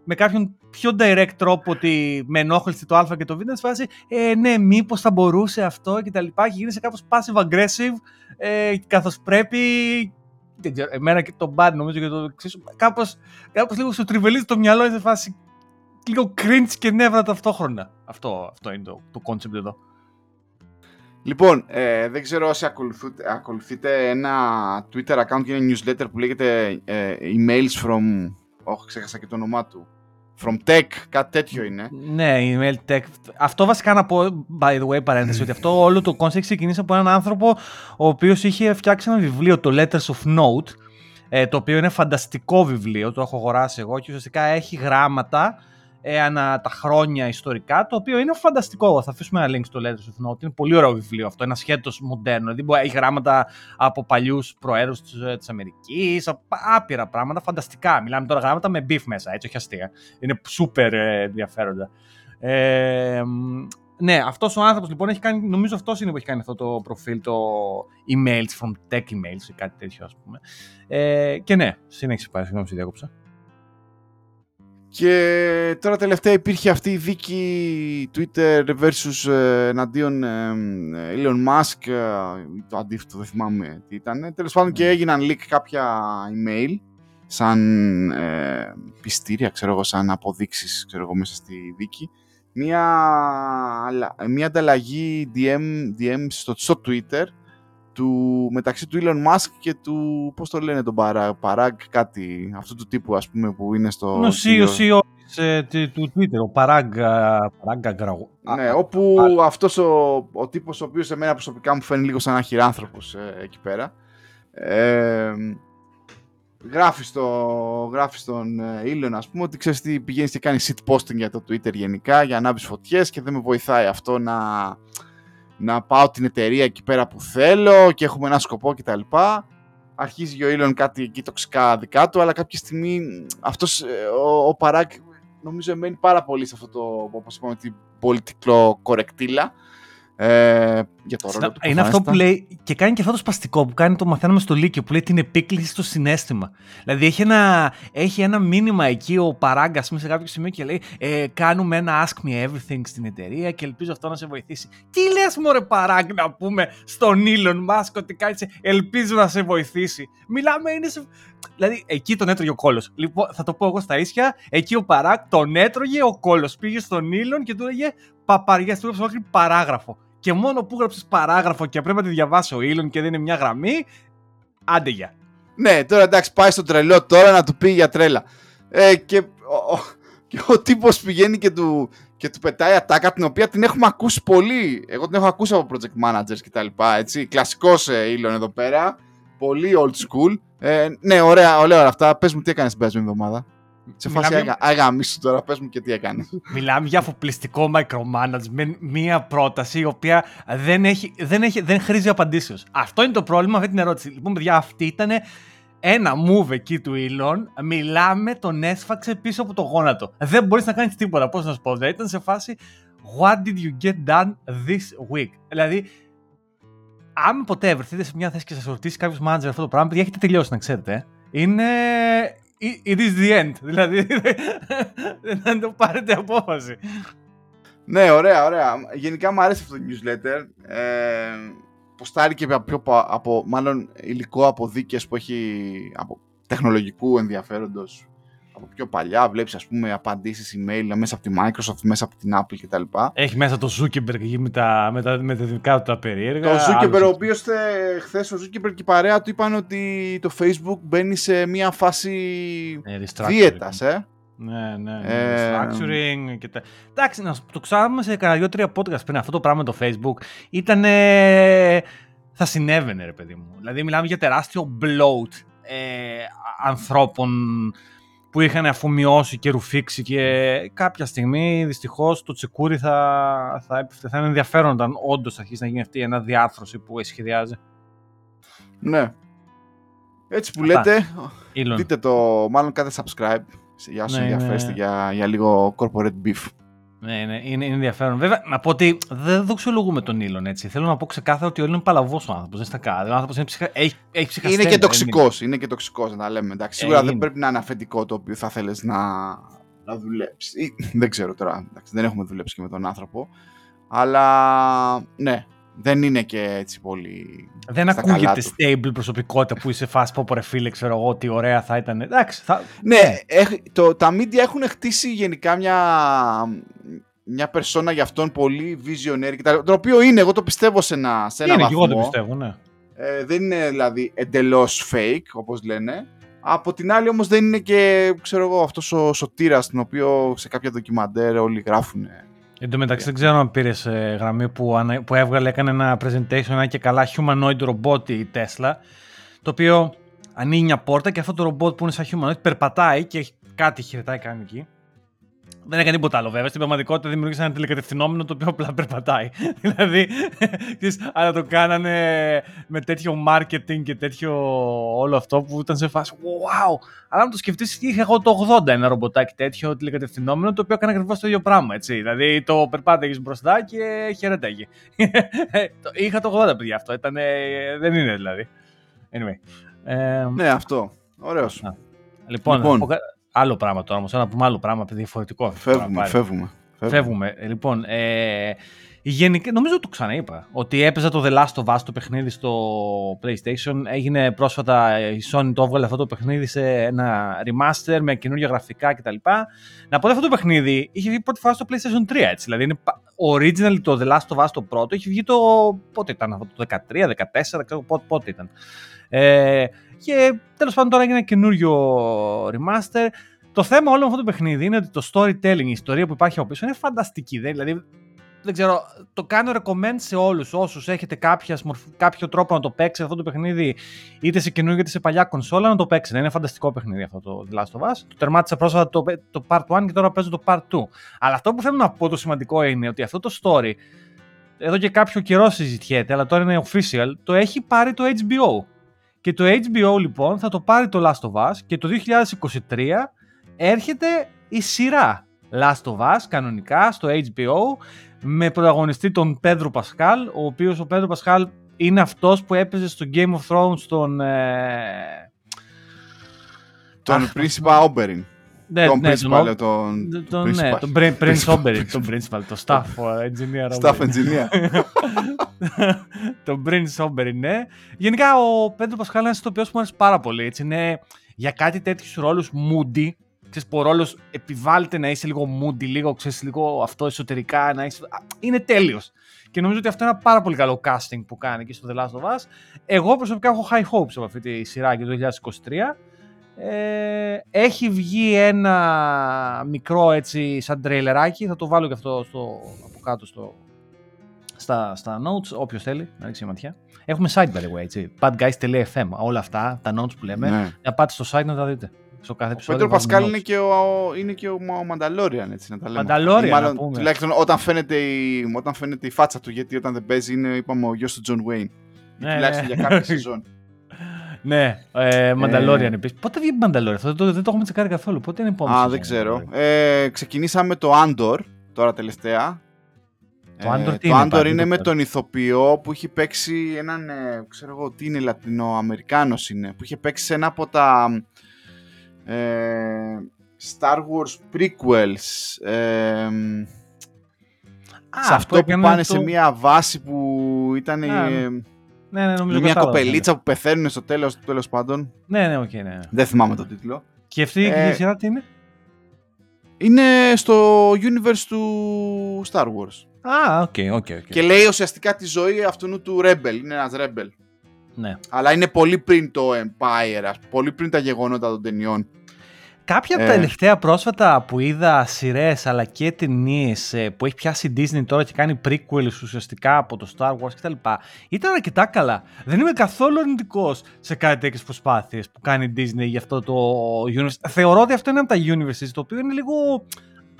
με κάποιον πιο direct τρόπο ότι με ενόχλησε το α και το β, σε φάση ε, ναι, μήπως θα μπορούσε αυτό και τα λοιπά. Έχει γίνει σε κάπως passive aggressive, ε, καθώς πρέπει. Δεν ξέρω, εμένα και το bad νομίζω και το εξίσου. Κάπως, κάπως λίγο σου τριβελίζει το μυαλό, είναι σε φάση λίγο cringe και νεύρα ταυτόχρονα. Αυτό, αυτό είναι το, το concept εδώ. Λοιπόν, ε, δεν ξέρω όσοι ακολουθούτε- ακολουθείτε ένα Twitter account και ένα newsletter που λέγεται ε, Emails from Όχι, ξέχασα και το όνομά του. From Tech, κάτι τέτοιο είναι. Ναι, email tech. Αυτό βασικά να πω, by the way, παρένθεση, ότι αυτό όλο το concept ξεκινήσει από έναν άνθρωπο ο οποίος είχε φτιάξει ένα βιβλίο, το Letters of Note, ε, το οποίο είναι φανταστικό βιβλίο, το έχω αγοράσει εγώ και ουσιαστικά έχει γράμματα ε, ανά τα χρόνια ιστορικά, το οποίο είναι φανταστικό. Θα αφήσουμε ένα link στο Letters of Note. Είναι πολύ ωραίο βιβλίο αυτό, ένα σχέτος μοντέρνο. Δηλαδή έχει γράμματα από παλιούς προέδρους της ε, Αμερικής, άπειρα πράγματα φανταστικά. Μιλάμε τώρα γράμματα με beef μέσα, έτσι, όχι αστεία. Είναι super ε, ενδιαφέροντα. Ε, ναι, αυτός ο άνθρωπος λοιπόν έχει κάνει, νομίζω αυτός είναι που έχει κάνει αυτό το προφίλ, το emails from tech emails ή κάτι τέτοιο, ας πούμε. Ε, και ναι, συνέχισε πάλι, συγγνώμη, διέκοψα. Και τώρα τελευταία υπήρχε αυτή η δίκη Twitter versus ε, εναντίον ε, Elon Musk, ε, το αντίθετο δεν θυμάμαι τι ήταν. Τέλος πάντων και ναι. έγιναν leak κάποια email σαν ε, πιστήρια, ξέρω εγώ, σαν αποδείξεις, ξέρω εγώ, μέσα στη δίκη. Μία, μία ανταλλαγή DM, DM στο, στο Twitter του, μεταξύ του Elon Musk και του, πώς το λένε τον Parag, κάτι, αυτού του τύπου ας πούμε που είναι στο... Ο CEO, CEO του Twitter, ο Parag, Parag Ναι, όπου α, αυτός ο, ο τύπος ο οποίος εμένα προσωπικά μου φαίνεται λίγο σαν ένα χειράνθρωπος ε, εκεί πέρα, ε, γράφει, στο, γράφει στον ε, Elon ας πούμε ότι ξέρεις τι πηγαίνεις και κάνεις shit posting για το Twitter γενικά για να ανάβεις φωτιές και δεν με βοηθάει αυτό να να πάω την εταιρεία εκεί πέρα που θέλω και έχουμε ένα σκοπό κτλ. Αρχίζει ο Elon κάτι εκεί τοξικά δικά του, αλλά κάποια στιγμή αυτός, ε, ο, ο Παράκ νομίζω μένει πάρα πολύ σε αυτό το, όπως είπαμε, την πολιτικό κορεκτήλα ε, για το ρόλο του είναι αυτό που λέει και κάνει και αυτό το σπαστικό που κάνει το μαθαίνουμε στο Λύκειο που λέει την επίκληση στο συνέστημα. Δηλαδή έχει ένα, έχει ένα μήνυμα εκεί ο παράγκα σε κάποιο σημείο και λέει ε, κάνουμε ένα ask me everything στην εταιρεία και ελπίζω αυτό να σε βοηθήσει. Τι λες μωρέ παράγκα να πούμε στον Elon Musk ότι κάνει ελπίζω να σε βοηθήσει. Μιλάμε είναι σε... Δηλαδή εκεί τον έτρωγε ο κόλος. Λοιπόν, θα το πω εγώ στα ίσια. Εκεί ο Παράκ τον έτρωγε ο κόλος. Πήγε στον Ήλον και του έλεγε παπαριά, του έγραψε παράγραφο και μόνο που γράψει παράγραφο και πρέπει να τη διαβάσει ο Ήλον και δεν είναι μια γραμμή, άντε για. Ναι, τώρα εντάξει, πάει στο τρελό τώρα να του πει για τρέλα. Ε, και, ο, ο, και ο τύπος πηγαίνει και του, και του πετάει ατάκα την οποία την έχουμε ακούσει πολύ. Εγώ την έχω ακούσει από project managers και τα λοιπά, έτσι. Κλασικός ε, εδώ πέρα. Πολύ old school. Ε, ναι, ωραία, ωραία αυτά. Πες μου τι έκανες την περασμένη εβδομάδα; Σε φάση Μιλάμε... αγαμίσου τώρα, πες μου και τι έκανες. Μιλάμε για αφοπλιστικό micromanagement, μία πρόταση η οποία δεν, έχει, δεν, έχει, δεν χρήζει απαντήσεως. Αυτό είναι το πρόβλημα αυτή την ερώτηση. Λοιπόν, παιδιά, αυτή ήταν ένα move εκεί του Elon. Μιλάμε, τον έσφαξε πίσω από το γόνατο. Δεν μπορείς να κάνεις τίποτα, πώς να σου πω. Δηλαδή ήταν σε φάση What did you get done this week? Δηλαδή, αν ποτέ βρεθείτε σε μια θέση και σας ρωτήσει κάποιος manager αυτό το πράγμα, παιδιά έχετε τελειώσει να ξέρετε. Είναι, it is the end. Δηλαδή, δεν το πάρετε απόφαση. Ναι, ωραία, ωραία. Γενικά μου αρέσει αυτό το newsletter. Ε, ποστάρει και από, από, μάλλον υλικό από δίκες που έχει από τεχνολογικού ενδιαφέροντος από πιο παλιά. Βλέπεις ας πούμε απαντήσεις email μέσα από τη Microsoft, μέσα από την Apple κτλ. Έχει μέσα το Zuckerberg με τα, με τα, με τα δικά του τα περίεργα. Το Zuckerberg, ο οποίος χθες ο Zuckerberg και η παρέα του είπαν ότι το Facebook μπαίνει σε μια φάση ε, δίαιτας, ε. Ναι, ναι, ναι. Ε, restructuring και τα... Εντάξει, να το ξέραμε σε κανένα δύο-τρία podcast πριν αυτό το πράγμα με το Facebook ήταν. θα συνέβαινε, ρε παιδί μου. Δηλαδή, μιλάμε για τεράστιο bloat ε, ανθρώπων που είχαν αφομοιώσει και ρουφήξει και κάποια στιγμή δυστυχώς το τσεκούρι θα, θα, θα είναι ενδιαφέρον όταν όντως αρχίσει να γίνει αυτή η αναδιάρθρωση που σχεδιάζει. Ναι. Έτσι που λέτε, δείτε το, μάλλον κάντε subscribe για όσους ναι, ενδιαφέρεστε για, για λίγο corporate beef. Ναι, ναι, είναι, είναι ενδιαφέρον. Βέβαια, να πω ότι δεν δοξολογούμε τον Ήλον έτσι. Θέλω να πω ξεκάθαρα ότι ο Ήλον είναι παλαβός ο άνθρωπος. Δεν στα κάνει. Ο άνθρωπος ψυχα... έχει, έχει ψυχασθένει. Είναι και τοξικός. Είναι και τοξικός, να τα λέμε. Εντάξει, σίγουρα ε, δεν πρέπει να είναι αφεντικό το οποίο θα θέλεις να, να δουλέψεις. δεν ξέρω τώρα. Εντάξει, δεν έχουμε δουλέψει και με τον άνθρωπο. Αλλά ναι, δεν είναι και έτσι πολύ. Δεν ακούγεται stable προσωπικότητα που είσαι φάση πω ρε φίλε, ξέρω εγώ τι ωραία θα ήταν. Εντάξει. Θα... Ναι, το, τα media έχουν χτίσει γενικά μια, μια περσόνα για αυτόν πολύ visionary κτλ. Το οποίο είναι, εγώ το πιστεύω σε ένα, σε ένα είναι, βαθμό. εγώ το πιστεύω, ναι. Ε, δεν είναι δηλαδή εντελώς fake, όπως λένε. Από την άλλη όμως δεν είναι και, ξέρω εγώ, αυτός ο σωτήρας, τον οποίο σε κάποια ντοκιμαντέρ όλοι γράφουν. Εν τω μεταξύ δεν ξέρω αν πήρες γραμμή που, ανα- που έβγαλε, έκανε ένα presentation, ένα και καλά humanoid robot η Tesla, το οποίο ανοίγει μια πόρτα και αυτό το ρομπότ που είναι σαν humanoid περπατάει και έχει κάτι χειρετάει κάνει εκεί. Δεν έκανε τίποτα άλλο βέβαια. Στην πραγματικότητα δημιούργησαν ένα τηλεκατευθυνόμενο το οποίο απλά περπατάει. δηλαδή, ξέρεις, αλλά το κάνανε με τέτοιο marketing και τέτοιο όλο αυτό που ήταν σε φάση wow! Αλλά αν το σκεφτείς, είχα εγώ το 80 ένα ρομποτάκι τέτοιο τηλεκατευθυνόμενο το οποίο έκανε ακριβώς το ίδιο πράγμα. Έτσι. Δηλαδή το περπάταγες μπροστά και χαιρετάγε. Το- είχα το 80 παιδιά αυτό. Ήταν, δεν είναι δηλαδή. Anyway. Ε, Ναι, αυτό. Ωραίος. Α, Λοιπόν, Λοιπόν. πω κα- άλλο πράγμα τώρα όμως, να πούμε άλλο πράγμα, διαφορετικό. αυτό τώρα Φεύγουμε, πάλι. φεύγουμε. Φεύγουμε. Ε, Λοιπόν, ε, γενικά, νομίζω το ξαναείπα, ότι έπαιζα το The Last of Us το παιχνίδι στο PlayStation. Έγινε πρόσφατα, η Sony το έβγαλε αυτό το παιχνίδι σε ένα remaster με καινούργια γραφικά κτλ. Να πω ότι αυτό το παιχνίδι είχε βγει πρώτη φορά στο PlayStation 3, έτσι. Δηλαδή είναι πα- original το The Last of Us το πρώτο, είχε βγει το, πότε ήταν αυτό, το 13, 14, δεν ξέρω πότε, πότε ήταν. Ε, και τέλος πάντων τώρα έγινε ένα καινούριο remaster. Το θέμα όλο με αυτό το παιχνίδι είναι ότι το storytelling, η ιστορία που υπάρχει από πίσω είναι φανταστική. Δεν, δηλαδή, δεν ξέρω, το κάνω recommend σε όλους όσους έχετε κάποια, μορφ- κάποιο τρόπο να το παίξετε αυτό το παιχνίδι είτε σε καινούργια είτε σε παλιά κονσόλα να το παίξετε. Είναι φανταστικό παιχνίδι αυτό το The Last of Us. Το τερμάτισα πρόσφατα το, το Part 1 και τώρα παίζω το Part 2. Αλλά αυτό που θέλω να πω το σημαντικό είναι ότι αυτό το story εδώ και κάποιο καιρό συζητιέται, αλλά τώρα είναι official, το έχει πάρει το HBO. Και το HBO λοιπόν θα το πάρει το Last of Us και το 2023 έρχεται η σειρά Last of Us κανονικά στο HBO με πρωταγωνιστή τον Πέντρο Πασχάλ, ο οποίος ο Πέντρο Πασχάλ είναι αυτός που έπαιζε στο Game of Thrones τον... Ε... Τον Αχ, Πρίνσιπα Όμπεριν. ναι, Τον ναι, Principal, τον, τον τον, ναι, Principal. τον Prin- Prince Oberyn, τον Principal, το Staff Engineer Staff Oberyn. Engineer. τον Prince Oberyn, ναι. Γενικά ο Πέντρο Πασχάλ είναι ένας ηθοποιός που μου αρέσει πάρα πολύ. Έτσι, είναι για κάτι τέτοιους ρόλους moody. Ξέρεις που ο ρόλος επιβάλλεται να είσαι λίγο moody, λίγο, ξέρεις, λίγο αυτό εσωτερικά, να είσαι... Α, Είναι τέλειος. Και νομίζω ότι αυτό είναι ένα πάρα πολύ καλό casting που κάνει εκεί στο The Last of Us. Εγώ προσωπικά έχω high hopes από αυτή τη σειρά για το 2023. Ε, έχει βγει ένα μικρό έτσι σαν τρέιλεράκι, θα το βάλω και αυτό στο, από κάτω στο, στα, στα notes, όποιος θέλει να ρίξει μια ματιά. Έχουμε site by the way, έτσι, badguys.fm, όλα αυτά, τα notes που λέμε, Ναι. να πάτε στο site να τα δείτε. Στο κάθε Ο επεισόδιο Πέντρο βάζουμε Πασκάλ notes. είναι και ο, είναι και ο, ο Mandalorian, έτσι να τα λέμε. Mandalorian, Ή μάλλον, να πούμε. Τουλάχιστον όταν φαίνεται, η, όταν φαίνεται η φάτσα του, γιατί όταν δεν παίζει είναι, είπαμε, ο γιος του John Wayne. Ναι, τουλάχιστον ναι. για κάποια σεζόν. Ναι, ε, Mandalorian Ε. επίσης. Πότε βγει Mandalorian, αυτό δεν το, δεν το έχουμε τσεκάρει καθόλου. Πότε είναι η επόμενη Α, σεζόν, δεν ξέρω. Mandalorian? Ε, ξεκινήσαμε το Andor, τώρα τελευταία. Το Andor τι το είναι Andor πάλι, είναι δεν με το ξέρω. τον ηθοποιό που έχει παίξει έναν, ε, ξέρω εγώ, τι είναι, Λατινοαμερικάνος είναι, που είχε παίξει σε ένα από τα ε, Star Wars prequels, ε, Α, σε αυτό που, έκανε πάνε το- σε μια βάση που ήταν Α, ε, Ναι, ναι, νομίζω με μια κατάλαβα, κοπελίτσα που πεθαίνουν στο τέλος, τέλος πάντων. Ναι, ναι, οκ, ναι. Δεν θυμάμαι τον τίτλο. Και αυτή Ε, η σειρά τι είναι; Είναι στο universe του Star Wars. Α, OK, OK, OK. Και λέει ουσιαστικά τη ζωή αυτού του Rebel. Είναι ένας Rebel. Ναι. Αλλά είναι πολύ πριν το Empire, ας πούμε, πολύ πριν τα γεγονότα των ταινιών. Κάποια από τα Ε. τελευταία πρόσφατα που είδα σειρές αλλά και ταινίες που έχει πιάσει η Disney τώρα και κάνει prequels ουσιαστικά από το Star Wars κτλ. ήταν αρκετά καλά. Δεν είμαι καθόλου αρνητικός σε κάτι τέτοιες προσπάθειες που κάνει η Disney για αυτό το universe. Θεωρώ ότι αυτό είναι από τα universes το οποίο είναι λίγο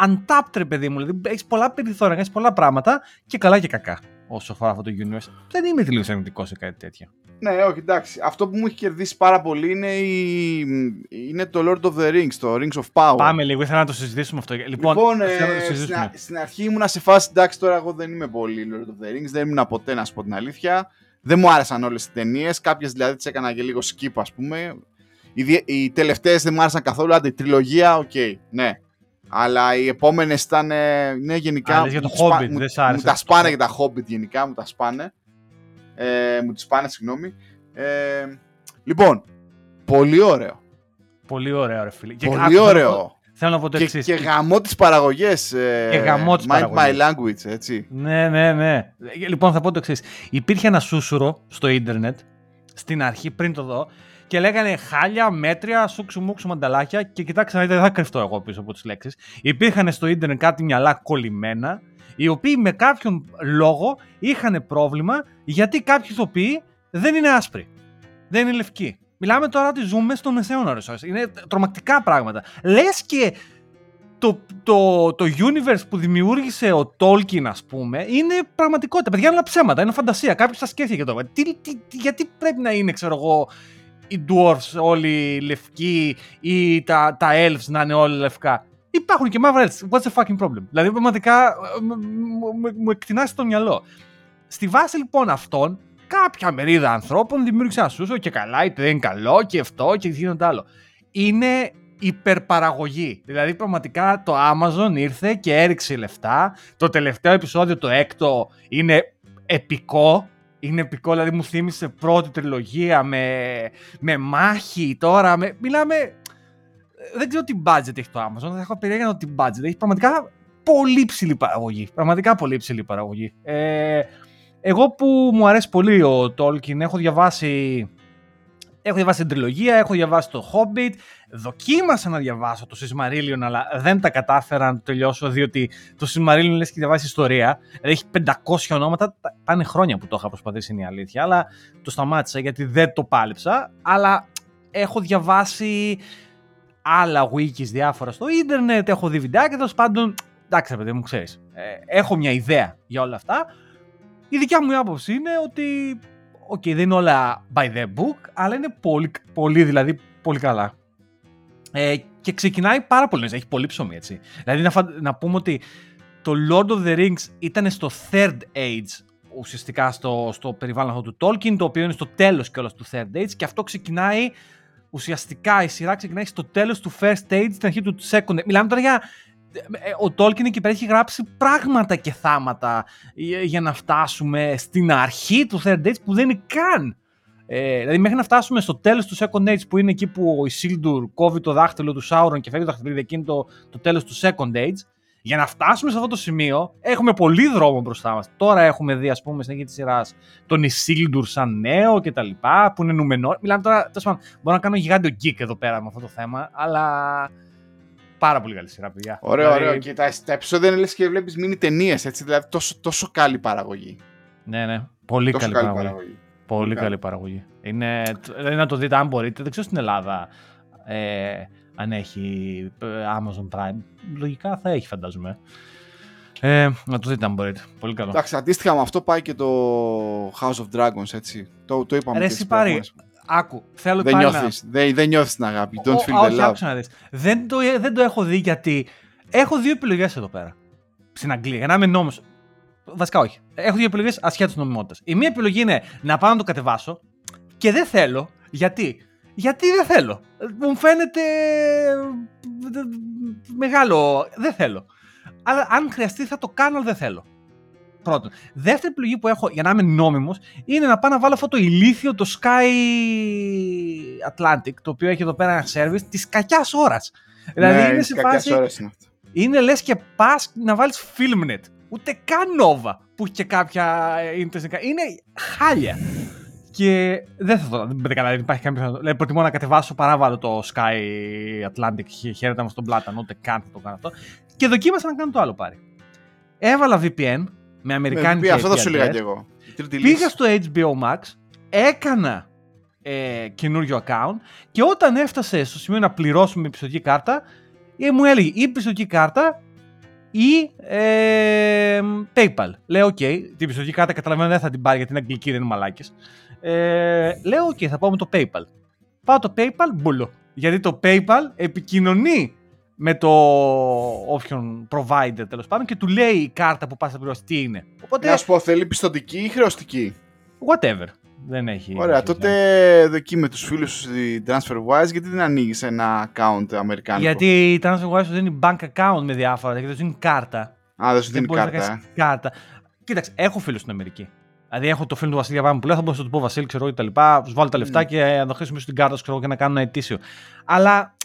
untapped, ρε παιδί μου. Δηλαδή έχεις πολλά περιθώρια, κάνει πολλά πράγματα και καλά και κακά όσο αφορά αυτό το universe. Δεν είμαι τελείως αρνητικός σε κάτι τέτοιο. Ναι, όχι, εντάξει. Αυτό που μου έχει κερδίσει πάρα πολύ είναι, η... είναι το Lord of the Rings, το Rings of Power. Πάμε λίγο, ήθελα να το συζητήσουμε αυτό. Λοιπόν, Λοιπόν, ε, θέλω να το στην, συζητήσουμε. α- στην αρχή ήμουν σε φάση, εντάξει, τώρα εγώ δεν είμαι πολύ Lord of the Rings, δεν ήμουν ποτέ να σου πω την αλήθεια. Δεν μου άρεσαν όλες οι ταινίες, κάποιες δηλαδή τις έκανα και λίγο skip ας πούμε. Οι, δι- οι τελευταίες δεν μου άρεσαν καθόλου, άντε, η τριλογία, οκ, ναι. Αλλά οι επόμενες ήταν, ε, ναι, γενικά... Α, λες για το μου τις πα- Hobbit, μου- δεν σ' άρεσε. Μου τα σπάνε για τα Hobbit γενικά, μου τα σπάνε. Ε, μου τις σπάνε, συγγνώμη. Ε, λοιπόν, πολύ ωραίο. Πολύ ωραίο, ρε φίλε. Και Πολύ άκου, θέλω να πω- ωραίο. Θέλω να πω το Και, εξής. και γαμώ τις παραγωγές. Ε, Και γαμώ τις mind παραγωγές. my language, έτσι. Ναι, ναι, ναι. Λοιπόν, θα πω το εξής. Υπήρχε ένα σούσουρο στο ίντερνετ στην αρχή, πριν το δω, και λέγανε χάλια, μέτρια, σούξου μουξου μανταλάκια. Και κοιτάξτε να δείτε, δεν θα κρυφτώ εγώ πίσω από τις λέξεις. Υπήρχαν στο ίντερνετ κάτι μυαλά κολλημένα, οι οποίοι με κάποιον λόγο είχαν πρόβλημα γιατί κάποιοι ηθοποιοί δεν είναι άσπροι. Δεν είναι λευκοί. Μιλάμε τώρα ότι ζούμε στο μεσαίωνα, Είναι τρομακτικά πράγματα. Λες και το, το, το universe που δημιούργησε ο Tolkien, ας πούμε, είναι πραγματικότητα. Παιδιά, είναι όλα ψέματα, είναι φαντασία. Κάποιος θα σκέφτηκε τώρα. Τι, τι, γιατί πρέπει να είναι, ξέρω εγώ, οι dwarfs όλοι λευκοί ή τα, τα elves να είναι όλοι λευκά. Υπάρχουν και μαύρα elves. What's the fucking problem; Δηλαδή, πραγματικά μου εκτινάσει το μυαλό. Στη βάση λοιπόν αυτών, κάποια μερίδα ανθρώπων δημιούργησε ένα σούσο και καλά, είτε δεν είναι καλό και αυτό και γίνονται άλλο. Είναι υπερπαραγωγή. Δηλαδή πραγματικά το Amazon ήρθε και έριξε λεφτά. Το τελευταίο επεισόδιο, το έκτο, είναι επικό. Είναι επικό, δηλαδή μου θύμισε πρώτη τριλογία με, με μάχη τώρα. Με, μιλάμε... Δεν ξέρω τι budget έχει το Amazon, δεν έχω περιέργεια να τι budget έχει. Πραγματικά πολύ ψηλή παραγωγή. Πραγματικά πολύ ψηλή παραγωγή. Ε, εγώ που μου αρέσει πολύ ο Tolkien, έχω διαβάσει Έχω διαβάσει την τριλογία, έχω διαβάσει το Hobbit, δοκίμασα να διαβάσω το Silmarillion, αλλά δεν τα κατάφερα να το τελειώσω, διότι το Silmarillion λες και διαβάσεις ιστορία. Δηλαδή έχει 500 ονόματα, πάνε χρόνια που το είχα προσπαθήσει, είναι η αλήθεια, αλλά το σταμάτησα γιατί δεν το πάλεψα. Αλλά έχω διαβάσει άλλα wikis διάφορα στο ίντερνετ, έχω δει βιντεάκια, τέλος πάντων, εντάξει παιδί μου, ξέρεις. Ε, έχω μια ιδέα για όλα αυτά. Η δικιά μου άποψη είναι ότι OK, okay, δεν είναι όλα by the book, αλλά είναι πολύ, πολύ δηλαδή, πολύ καλά. Ε, και ξεκινάει πάρα πολύ, έχει πολύ ψωμί, έτσι. Δηλαδή, να, να πούμε ότι το Lord of the Rings ήταν στο third age, ουσιαστικά στο, στο περιβάλλον αυτό του Tolkien, το οποίο είναι στο τέλος κιόλας του third age, και αυτό ξεκινάει, ουσιαστικά η σειρά ξεκινάει στο τέλος του first age, στην αρχή του second age. Μιλάμε τώρα για ο Τόλκιν εκεί πέρα έχει γράψει πράγματα και θάματα για να φτάσουμε στην αρχή του Third Age που δεν είναι καν. Ε, δηλαδή μέχρι να φτάσουμε στο τέλος του Second Age που είναι εκεί που ο Isildur κόβει το δάχτυλο του Sauron και φεύγει το δάχτυλο εκείνο το, το τέλος του Second Age για να φτάσουμε σε αυτό το σημείο έχουμε πολύ δρόμο μπροστά μας. Τώρα έχουμε δει ας πούμε στην αρχή της σειράς τον Isildur σαν νέο και τα λοιπά που είναι νουμενό. Μιλάμε τώρα, τόσο, μπορώ να κάνω γιγάντιο geek εδώ πέρα με αυτό το θέμα αλλά Πάρα πολύ καλή σειρά, παιδιά. Ωραίο, δηλαδή... ωραίο. Και τα, τα επεισόδια είναι λες και βλέπεις μήνυ ταινίες, έτσι. Δηλαδή τόσο, τόσο καλή παραγωγή. Ναι, ναι. Πολύ καλή, καλή, παραγωγή. παραγωγή. Πολύ, πολύ καλή παραγωγή. Είναι, δηλαδή να το δείτε αν μπορείτε. Δεν ξέρω στην Ελλάδα ε, αν έχει ε, Amazon Prime. Λογικά θα έχει, φαντάζομαι. Ε, να το δείτε αν μπορείτε. Πολύ καλό. Εντάξει, αντίστοιχα με αυτό πάει και το House of Dragons, έτσι. Το, το είπαμε Ρε, και πάρει, Άκου, θέλω δεν νιώθεις, να... δεν, δεν νιώθεις την αγάπη. Don't feel the love. να δεις. Δεν το, δεν το έχω δει γιατί έχω δύο επιλογές εδώ πέρα. Στην Αγγλία, για να είμαι νόμος. Βασικά όχι. Έχω δύο επιλογές ασχέτως νομιμότητας. Η μία επιλογή είναι να πάω να το κατεβάσω και δεν θέλω. Γιατί; Γιατί δεν θέλω. Μου φαίνεται μεγάλο. Δεν θέλω. Αλλά αν χρειαστεί θα το κάνω, αλλά δεν θέλω. Πρώτον. Δεύτερη επιλογή που έχω για να είμαι νόμιμος είναι να πάω να βάλω αυτό το ηλίθιο το Sky Atlantic, το οποίο έχει εδώ πέρα ένα service της κακιάς ώρας. Ναι, δηλαδή είναι σε φάση. είναι αυτό. Είναι λες και πας να βάλεις Filmnet. Ούτε καν Nova που έχει και κάποια internet. Είναι χάλια. Και δεν θα το. Δεν καλά, δεν υπάρχει καμία Δηλαδή, προτιμώ να κατεβάσω παρά βάλω το Sky Atlantic. Χαίρετα μα τον Πλάταν, ούτε καν θα το κάνω αυτό. Και δοκίμασα να κάνω το άλλο πάρει. Έβαλα VPN, με αμερικάνικη ναι, Αυτό θα σου λέγα και εγώ. Πήγα στο HBO Max, έκανα ε, καινούριο account και όταν έφτασε στο σημείο να πληρώσουμε με πιστοτική κάρτα, ε, μου έλεγε ή πιστοτική κάρτα ή ε, PayPal. Λέω, OK, την πιστοτική κάρτα καταλαβαίνω δεν θα την πάρει γιατί είναι αγγλική, δεν είναι μαλάκες. Ε, λέω, OK, θα πάω με το PayPal. Πάω το PayPal, μπουλο. Γιατί το PayPal επικοινωνεί με το όποιον provider τέλος πάντων και του λέει η κάρτα που πας να πληρώσεις τι είναι. Οπότε... Να σου πω, θέλει πιστοτική ή χρεωστική; Whatever. Δεν έχει. Ωραία, τότε εκεί με τους φίλους σου TransferWise, γιατί δεν ανοίγεις ένα account αμερικάνικο; Γιατί η TransferWise σου δίνει bank account με διάφορα, γιατί δεν σου δίνει κάρτα. Α, δεν σου δίνει κάρτα. Ε. κάρτα. Κοίταξε, έχω φίλους στην Αμερική. Δηλαδή, έχω το φίλο του Βασίλη Διαβάμου που λέω, θα μπορούσα να του πω Βασίλη, ξέρω εγώ τα λοιπά, του βάλω τα λεφτά mm. και να το χρησιμοποιήσω την κάρτα, ξέρω και να κάνω ένα ετήσιο. Αλλά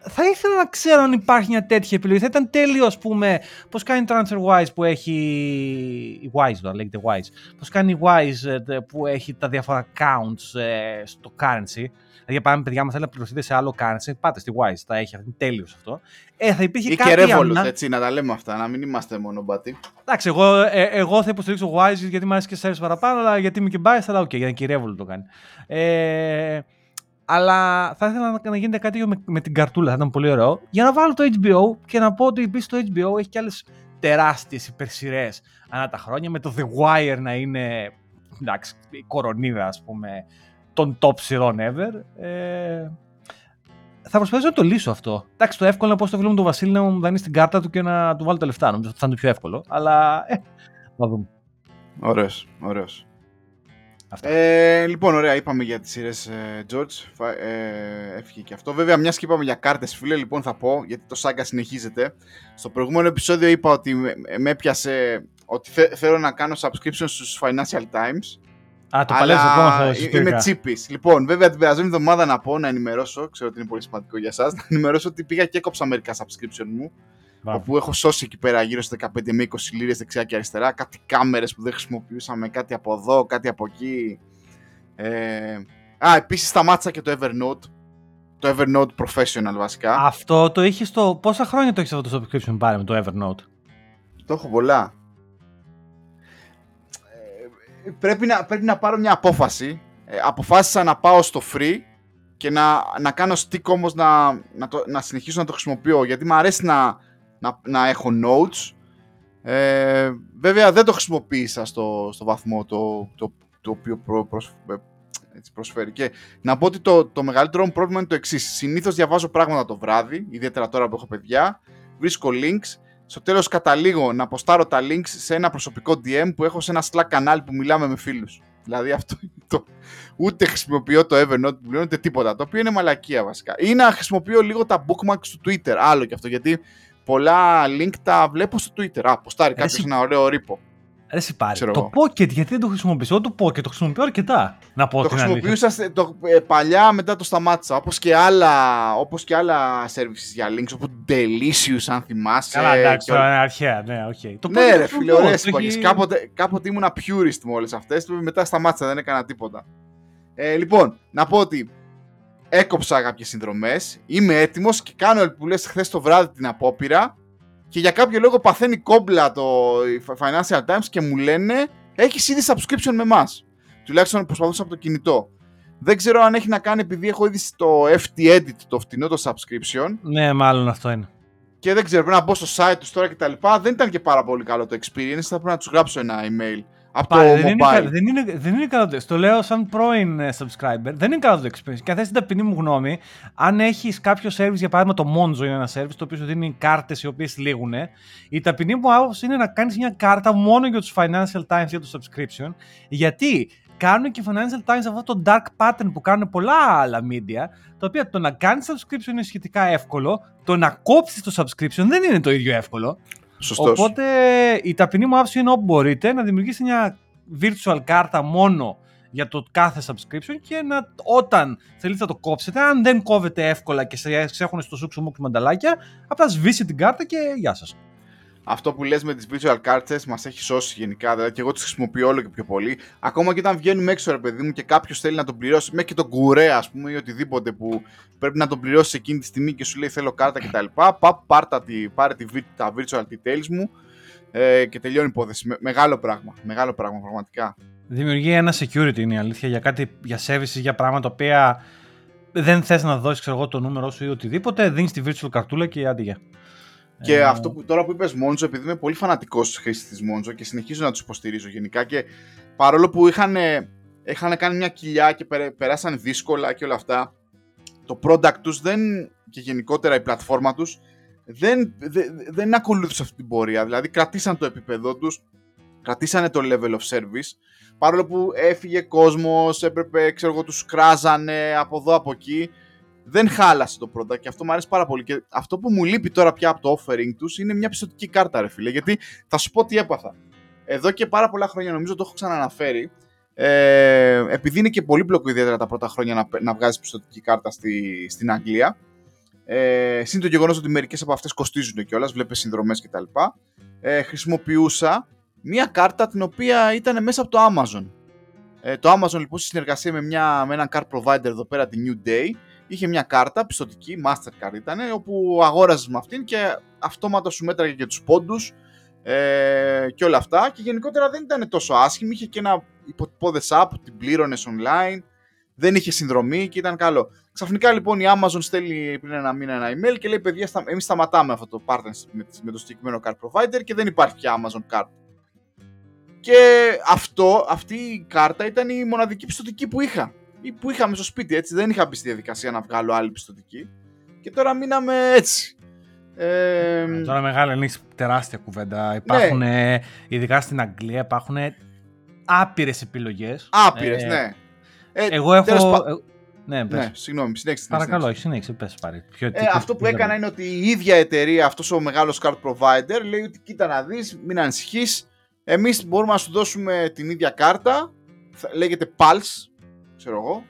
θα ήθελα να ξέρω αν υπάρχει μια τέτοια επιλογή. Θα ήταν τέλειο, ας πούμε, πώς κάνει TransferWise που έχει. Η Wise, τώρα λέγεται Wise. Πώς κάνει η Wise ε, που έχει τα διάφορα accounts ε, στο currency. Δηλαδή, πάμε, παιδιά, αν θέλετε να πληρωθείτε σε άλλο currency, πάτε στη Wise. Τα έχει, είναι τέλειος αυτό. Ε, θα υπήρχε Ή κάτι και Revolut, ανά- έτσι, να τα λέμε αυτά, να μην είμαστε μόνο μπάτι. Εντάξει, εγώ, ε, εγώ θα υποστηρίξω Wise γιατί μου αρέσει και service παραπάνω, αλλά γιατί είμαι και biased, αλλά οκ, γιατί και η Revolut το κάνει. Ε, αλλά θα ήθελα να, να γίνεται κάτι τέτοιο με, με την καρτούλα, θα ήταν πολύ ωραίο. Για να βάλω το HBO και να πω ότι επίσης το HBO έχει και άλλες τεράστιες υπερσυρέ ανά τα χρόνια. Με το The Wire να είναι εντάξει, η κορονίδα, ας πούμε, των top σειρών ever. Ε, θα προσπαθήσω να το λύσω αυτό. Εντάξει, το εύκολο είναι πώ το φίλο μου τον Βασίλη να μου δανείσει την κάρτα του και να του βάλω τα λεφτά. Νομίζω ότι θα είναι το πιο εύκολο. Αλλά ε, θα δούμε. Ωραίος, ωραίος. Αυτά. Ε, λοιπόν, ωραία, είπαμε για τις σειρές ε, George. Φα- Ε, έφυγε και αυτό. Βέβαια, μιας και είπαμε για κάρτες, φίλε, λοιπόν θα πω, γιατί το σάγκα συνεχίζεται. Στο προηγούμενο επεισόδιο είπα ότι με, με έπιασε ότι θε- θέλω να κάνω subscription στους Financial Times. Α, το παλεύει ακόμα αυτό. ε- είμαι τσίπης. Λοιπόν, βέβαια την περασμένη εβδομάδα να πω, να ενημερώσω, ξέρω ότι είναι πολύ σημαντικό για εσάς, να ενημερώσω ότι πήγα και έκοψα μερικά subscription μου. Όπου έχω σώσει εκεί πέρα γύρω στα 15 με 20 λίρες δεξιά και αριστερά. Κάτι κάμερες που δεν χρησιμοποιούσαμε, κάτι από εδώ, κάτι από εκεί. Ε... Α, επίσης σταμάτησα και το Evernote. Το Evernote Professional βασικά. Αυτό το είχες στο. Πόσα χρόνια το έχεις αυτό το subscription πάρει με το Evernote; Το έχω πολλά. Ε, πρέπει, να, πρέπει να πάρω μια απόφαση. Ε, αποφάσισα να πάω στο free και να, να κάνω stick όμως να, να, το, να συνεχίσω να το χρησιμοποιώ γιατί μου αρέσει να, να, να έχω notes. Ε, βέβαια δεν το χρησιμοποίησα στο, στο βαθμό το, το, το οποίο προ, προσ- ε, έτσι προσφέρει. Και να πω ότι το, το μεγαλύτερο μου πρόβλημα είναι το εξής. Συνήθως διαβάζω πράγματα το βράδυ, ιδιαίτερα τώρα που έχω παιδιά, βρίσκω links στο τέλος καταλήγω να αποστάρω τα links σε ένα προσωπικό DM που έχω σε ένα Slack κανάλι που μιλάμε με φίλους. Δηλαδή αυτό είναι το... Ούτε χρησιμοποιώ το Evernote που πλέον, ούτε τίποτα. Το οποίο είναι μαλακία βασικά. Ή να χρησιμοποιώ λίγο τα bookmarks του Twitter. Άλλο και αυτό. Γιατί πολλά link τα βλέπω στο Twitter. Α, ποστάρει κάποιος Εσύ- ένα ωραίο repo. Ρε εσύ πάρει. Ξέρω Το εγώ. Pocket, γιατί δεν το χρησιμοποιήσω. Εγώ το Pocket το χρησιμοποιώ αρκετά. Να πω Το την αλήθεια. χρησιμοποιούσα σε- το, ε, παλιά, μετά το σταμάτησα. Όπως και άλλα, όπως και άλλα services για links, όπως Delicious αν θυμάσαι. Καλά, εντάξει, και όλα. τώρα είναι αρχαία. Ναι, οκ. Το Ναι, Pocket ρε το φίλε, χρησιμοποιώ, ωραίες το εποχές. έχει- Κάποτε, κάποτε ήμουν purist με όλες αυτές, μετά σταμάτησα, δεν έκανα τίποτα. Ε, λοιπόν, να πω ότι έκοψα κάποιες συνδρομές, είμαι έτοιμος και κάνω που λες χθες το βράδυ την απόπειρα και για κάποιο λόγο παθαίνει κόμπλα το η Financial Times και μου λένε έχεις ήδη subscription με εμάς. Τουλάχιστον προσπαθούσα από το κινητό. Δεν ξέρω αν έχει να κάνει επειδή έχω ήδη στο FT Edit το φτηνό το subscription Ναι, μάλλον αυτό είναι. και δεν ξέρω, πρέπει να μπω στο site τους τώρα και τα λοιπά. Δεν ήταν και πάρα πολύ καλό το experience. Θα πρέπει να τους γράψω ένα email από Πάλι, το δεν, είναι, mobile. κα- δεν, είναι, δεν είναι καλό το. Στο λέω σαν πρώην ε, subscriber. Δεν είναι καλό το experience. Και αν θες την ταπεινή μου γνώμη, αν έχεις κάποιο service, για παράδειγμα το Monzo είναι ένα service το οποίο σου δίνει κάρτες οι οποίες λήγουν, η ταπεινή μου άποψη είναι να κάνεις μια κάρτα μόνο για τους Financial Times για το subscription. Γιατί κάνουν και οι Financial Times αυτό το dark pattern που κάνουν πολλά άλλα media, τα οποία το να κάνεις subscription είναι σχετικά εύκολο, το να κόψεις το subscription δεν είναι το ίδιο εύκολο. Σωστός. Οπότε η ταπεινή μου άποψη είναι όπου μπορείτε να δημιουργήσετε μια virtual κάρτα μόνο για το κάθε subscription και να, όταν θέλετε να το κόψετε, αν δεν κόβετε εύκολα και σε, σε έχουν στο σούξο μου μανταλάκια, απλά σβήσετε την κάρτα και γεια σας. Αυτό που λες με τις virtual cards μας έχει σώσει γενικά. Δηλαδή και εγώ τις χρησιμοποιώ όλο και πιο πολύ. Ακόμα και όταν βγαίνουμε έξω, ρε παιδί μου, και κάποιος θέλει να τον πληρώσει, μέχρι και τον κουρέ, ας πούμε, ή οτιδήποτε που πρέπει να τον πληρώσει εκείνη τη στιγμή και σου λέει θέλω κάρτα κτλ. Παπ, πάρτα τη, πάρε τη, vi- τα virtual details μου ε, και τελειώνει η υπόθεση. Με- μεγάλο πράγμα. Μεγάλο πράγμα, πραγματικά. Δημιουργεί ένα security είναι η αλήθεια για κάτι, για services, για πράγματα τα οποία δεν θες να δώσεις ξέρω εγώ, το νούμερό σου ή οτιδήποτε, δίνεις τη virtual καρτούλα και άντε για. Και Ε, αυτό που τώρα που είπες Monzo, επειδή είμαι πολύ φανατικός χρήστη της Monzo και συνεχίζω να τους υποστηρίζω γενικά και παρόλο που είχαν, είχαν κάνει μια κοιλιά και περ- περάσαν δύσκολα και όλα αυτά, το product τους δεν, και γενικότερα η πλατφόρμα τους δεν, δεν, δεν ακολούθησε αυτή την πορεία. Δηλαδή κρατήσαν το επίπεδό τους, κρατήσανε το level of service, παρόλο που έφυγε κόσμος, έπρεπε, ξέρω εγώ, τους κράζανε από εδώ από εκεί δεν χάλασε το product και αυτό μου αρέσει πάρα πολύ. Και αυτό που μου λείπει τώρα πια από το offering τους είναι μια πιστοτική κάρτα, ρε φίλε. Γιατί θα σου πω τι έπαθα. Εδώ και πάρα πολλά χρόνια, νομίζω το έχω ξαναναφέρει, ε, επειδή είναι και πολύπλοκο ιδιαίτερα τα πρώτα χρόνια να, να βγάζεις πιστοτική κάρτα στη, στην Αγγλία, ε, συν το γεγονός ότι μερικές από αυτές κοστίζουν κιόλας, βλέπεις συνδρομές κτλ. Ε, χρησιμοποιούσα μία κάρτα την οποία ήταν μέσα από το Amazon. Ε, το Amazon λοιπόν στη συνεργασία με, μια, με έναν card provider εδώ πέρα, τη New Day, είχε μια κάρτα πιστοτική, Mastercard ήταν, όπου αγόραζες με αυτήν και αυτόματα σου μέτραγε και τους πόντους ε, και όλα αυτά και γενικότερα δεν ήταν τόσο άσχημη, είχε και ένα υποτυπώδες app, την πλήρωνες online, δεν είχε συνδρομή και ήταν καλό. Ξαφνικά λοιπόν η Amazon στέλνει πριν ένα μήνα ένα email και λέει παιδιά εμείς σταματάμε αυτό το partnership με το συγκεκριμένο card provider και δεν υπάρχει πια Amazon Card. Και αυτό, αυτή η κάρτα ήταν η μοναδική πιστοτική που είχα. Ή που είχαμε στο σπίτι, έτσι. Δεν είχα μπει στη διαδικασία να βγάλω άλλη πιστοτική. Και τώρα μείναμε έτσι. Ε, τώρα μεγάλη είναι τεράστια κουβέντα. Υπάρχουν, ναι. ειδικά στην Αγγλία, υπάρχουν άπειρες επιλογές. Άπειρες, ε, ναι. Ε, εγώ έχω. Πα... Ναι, πες. ναι, συγγνώμη, συνέχισε. Παρακαλώ, έχει συνέχισε, πες πάρει. ε, αυτό που έκανα είναι ότι η ίδια εταιρεία, αυτός ο μεγάλος card provider, λέει ότι κοίτα να δεις, μην ανησυχείς, εμείς μπορούμε να σου δώσουμε την ίδια κάρτα, λέγεται Pulse, ξέρω εγώ,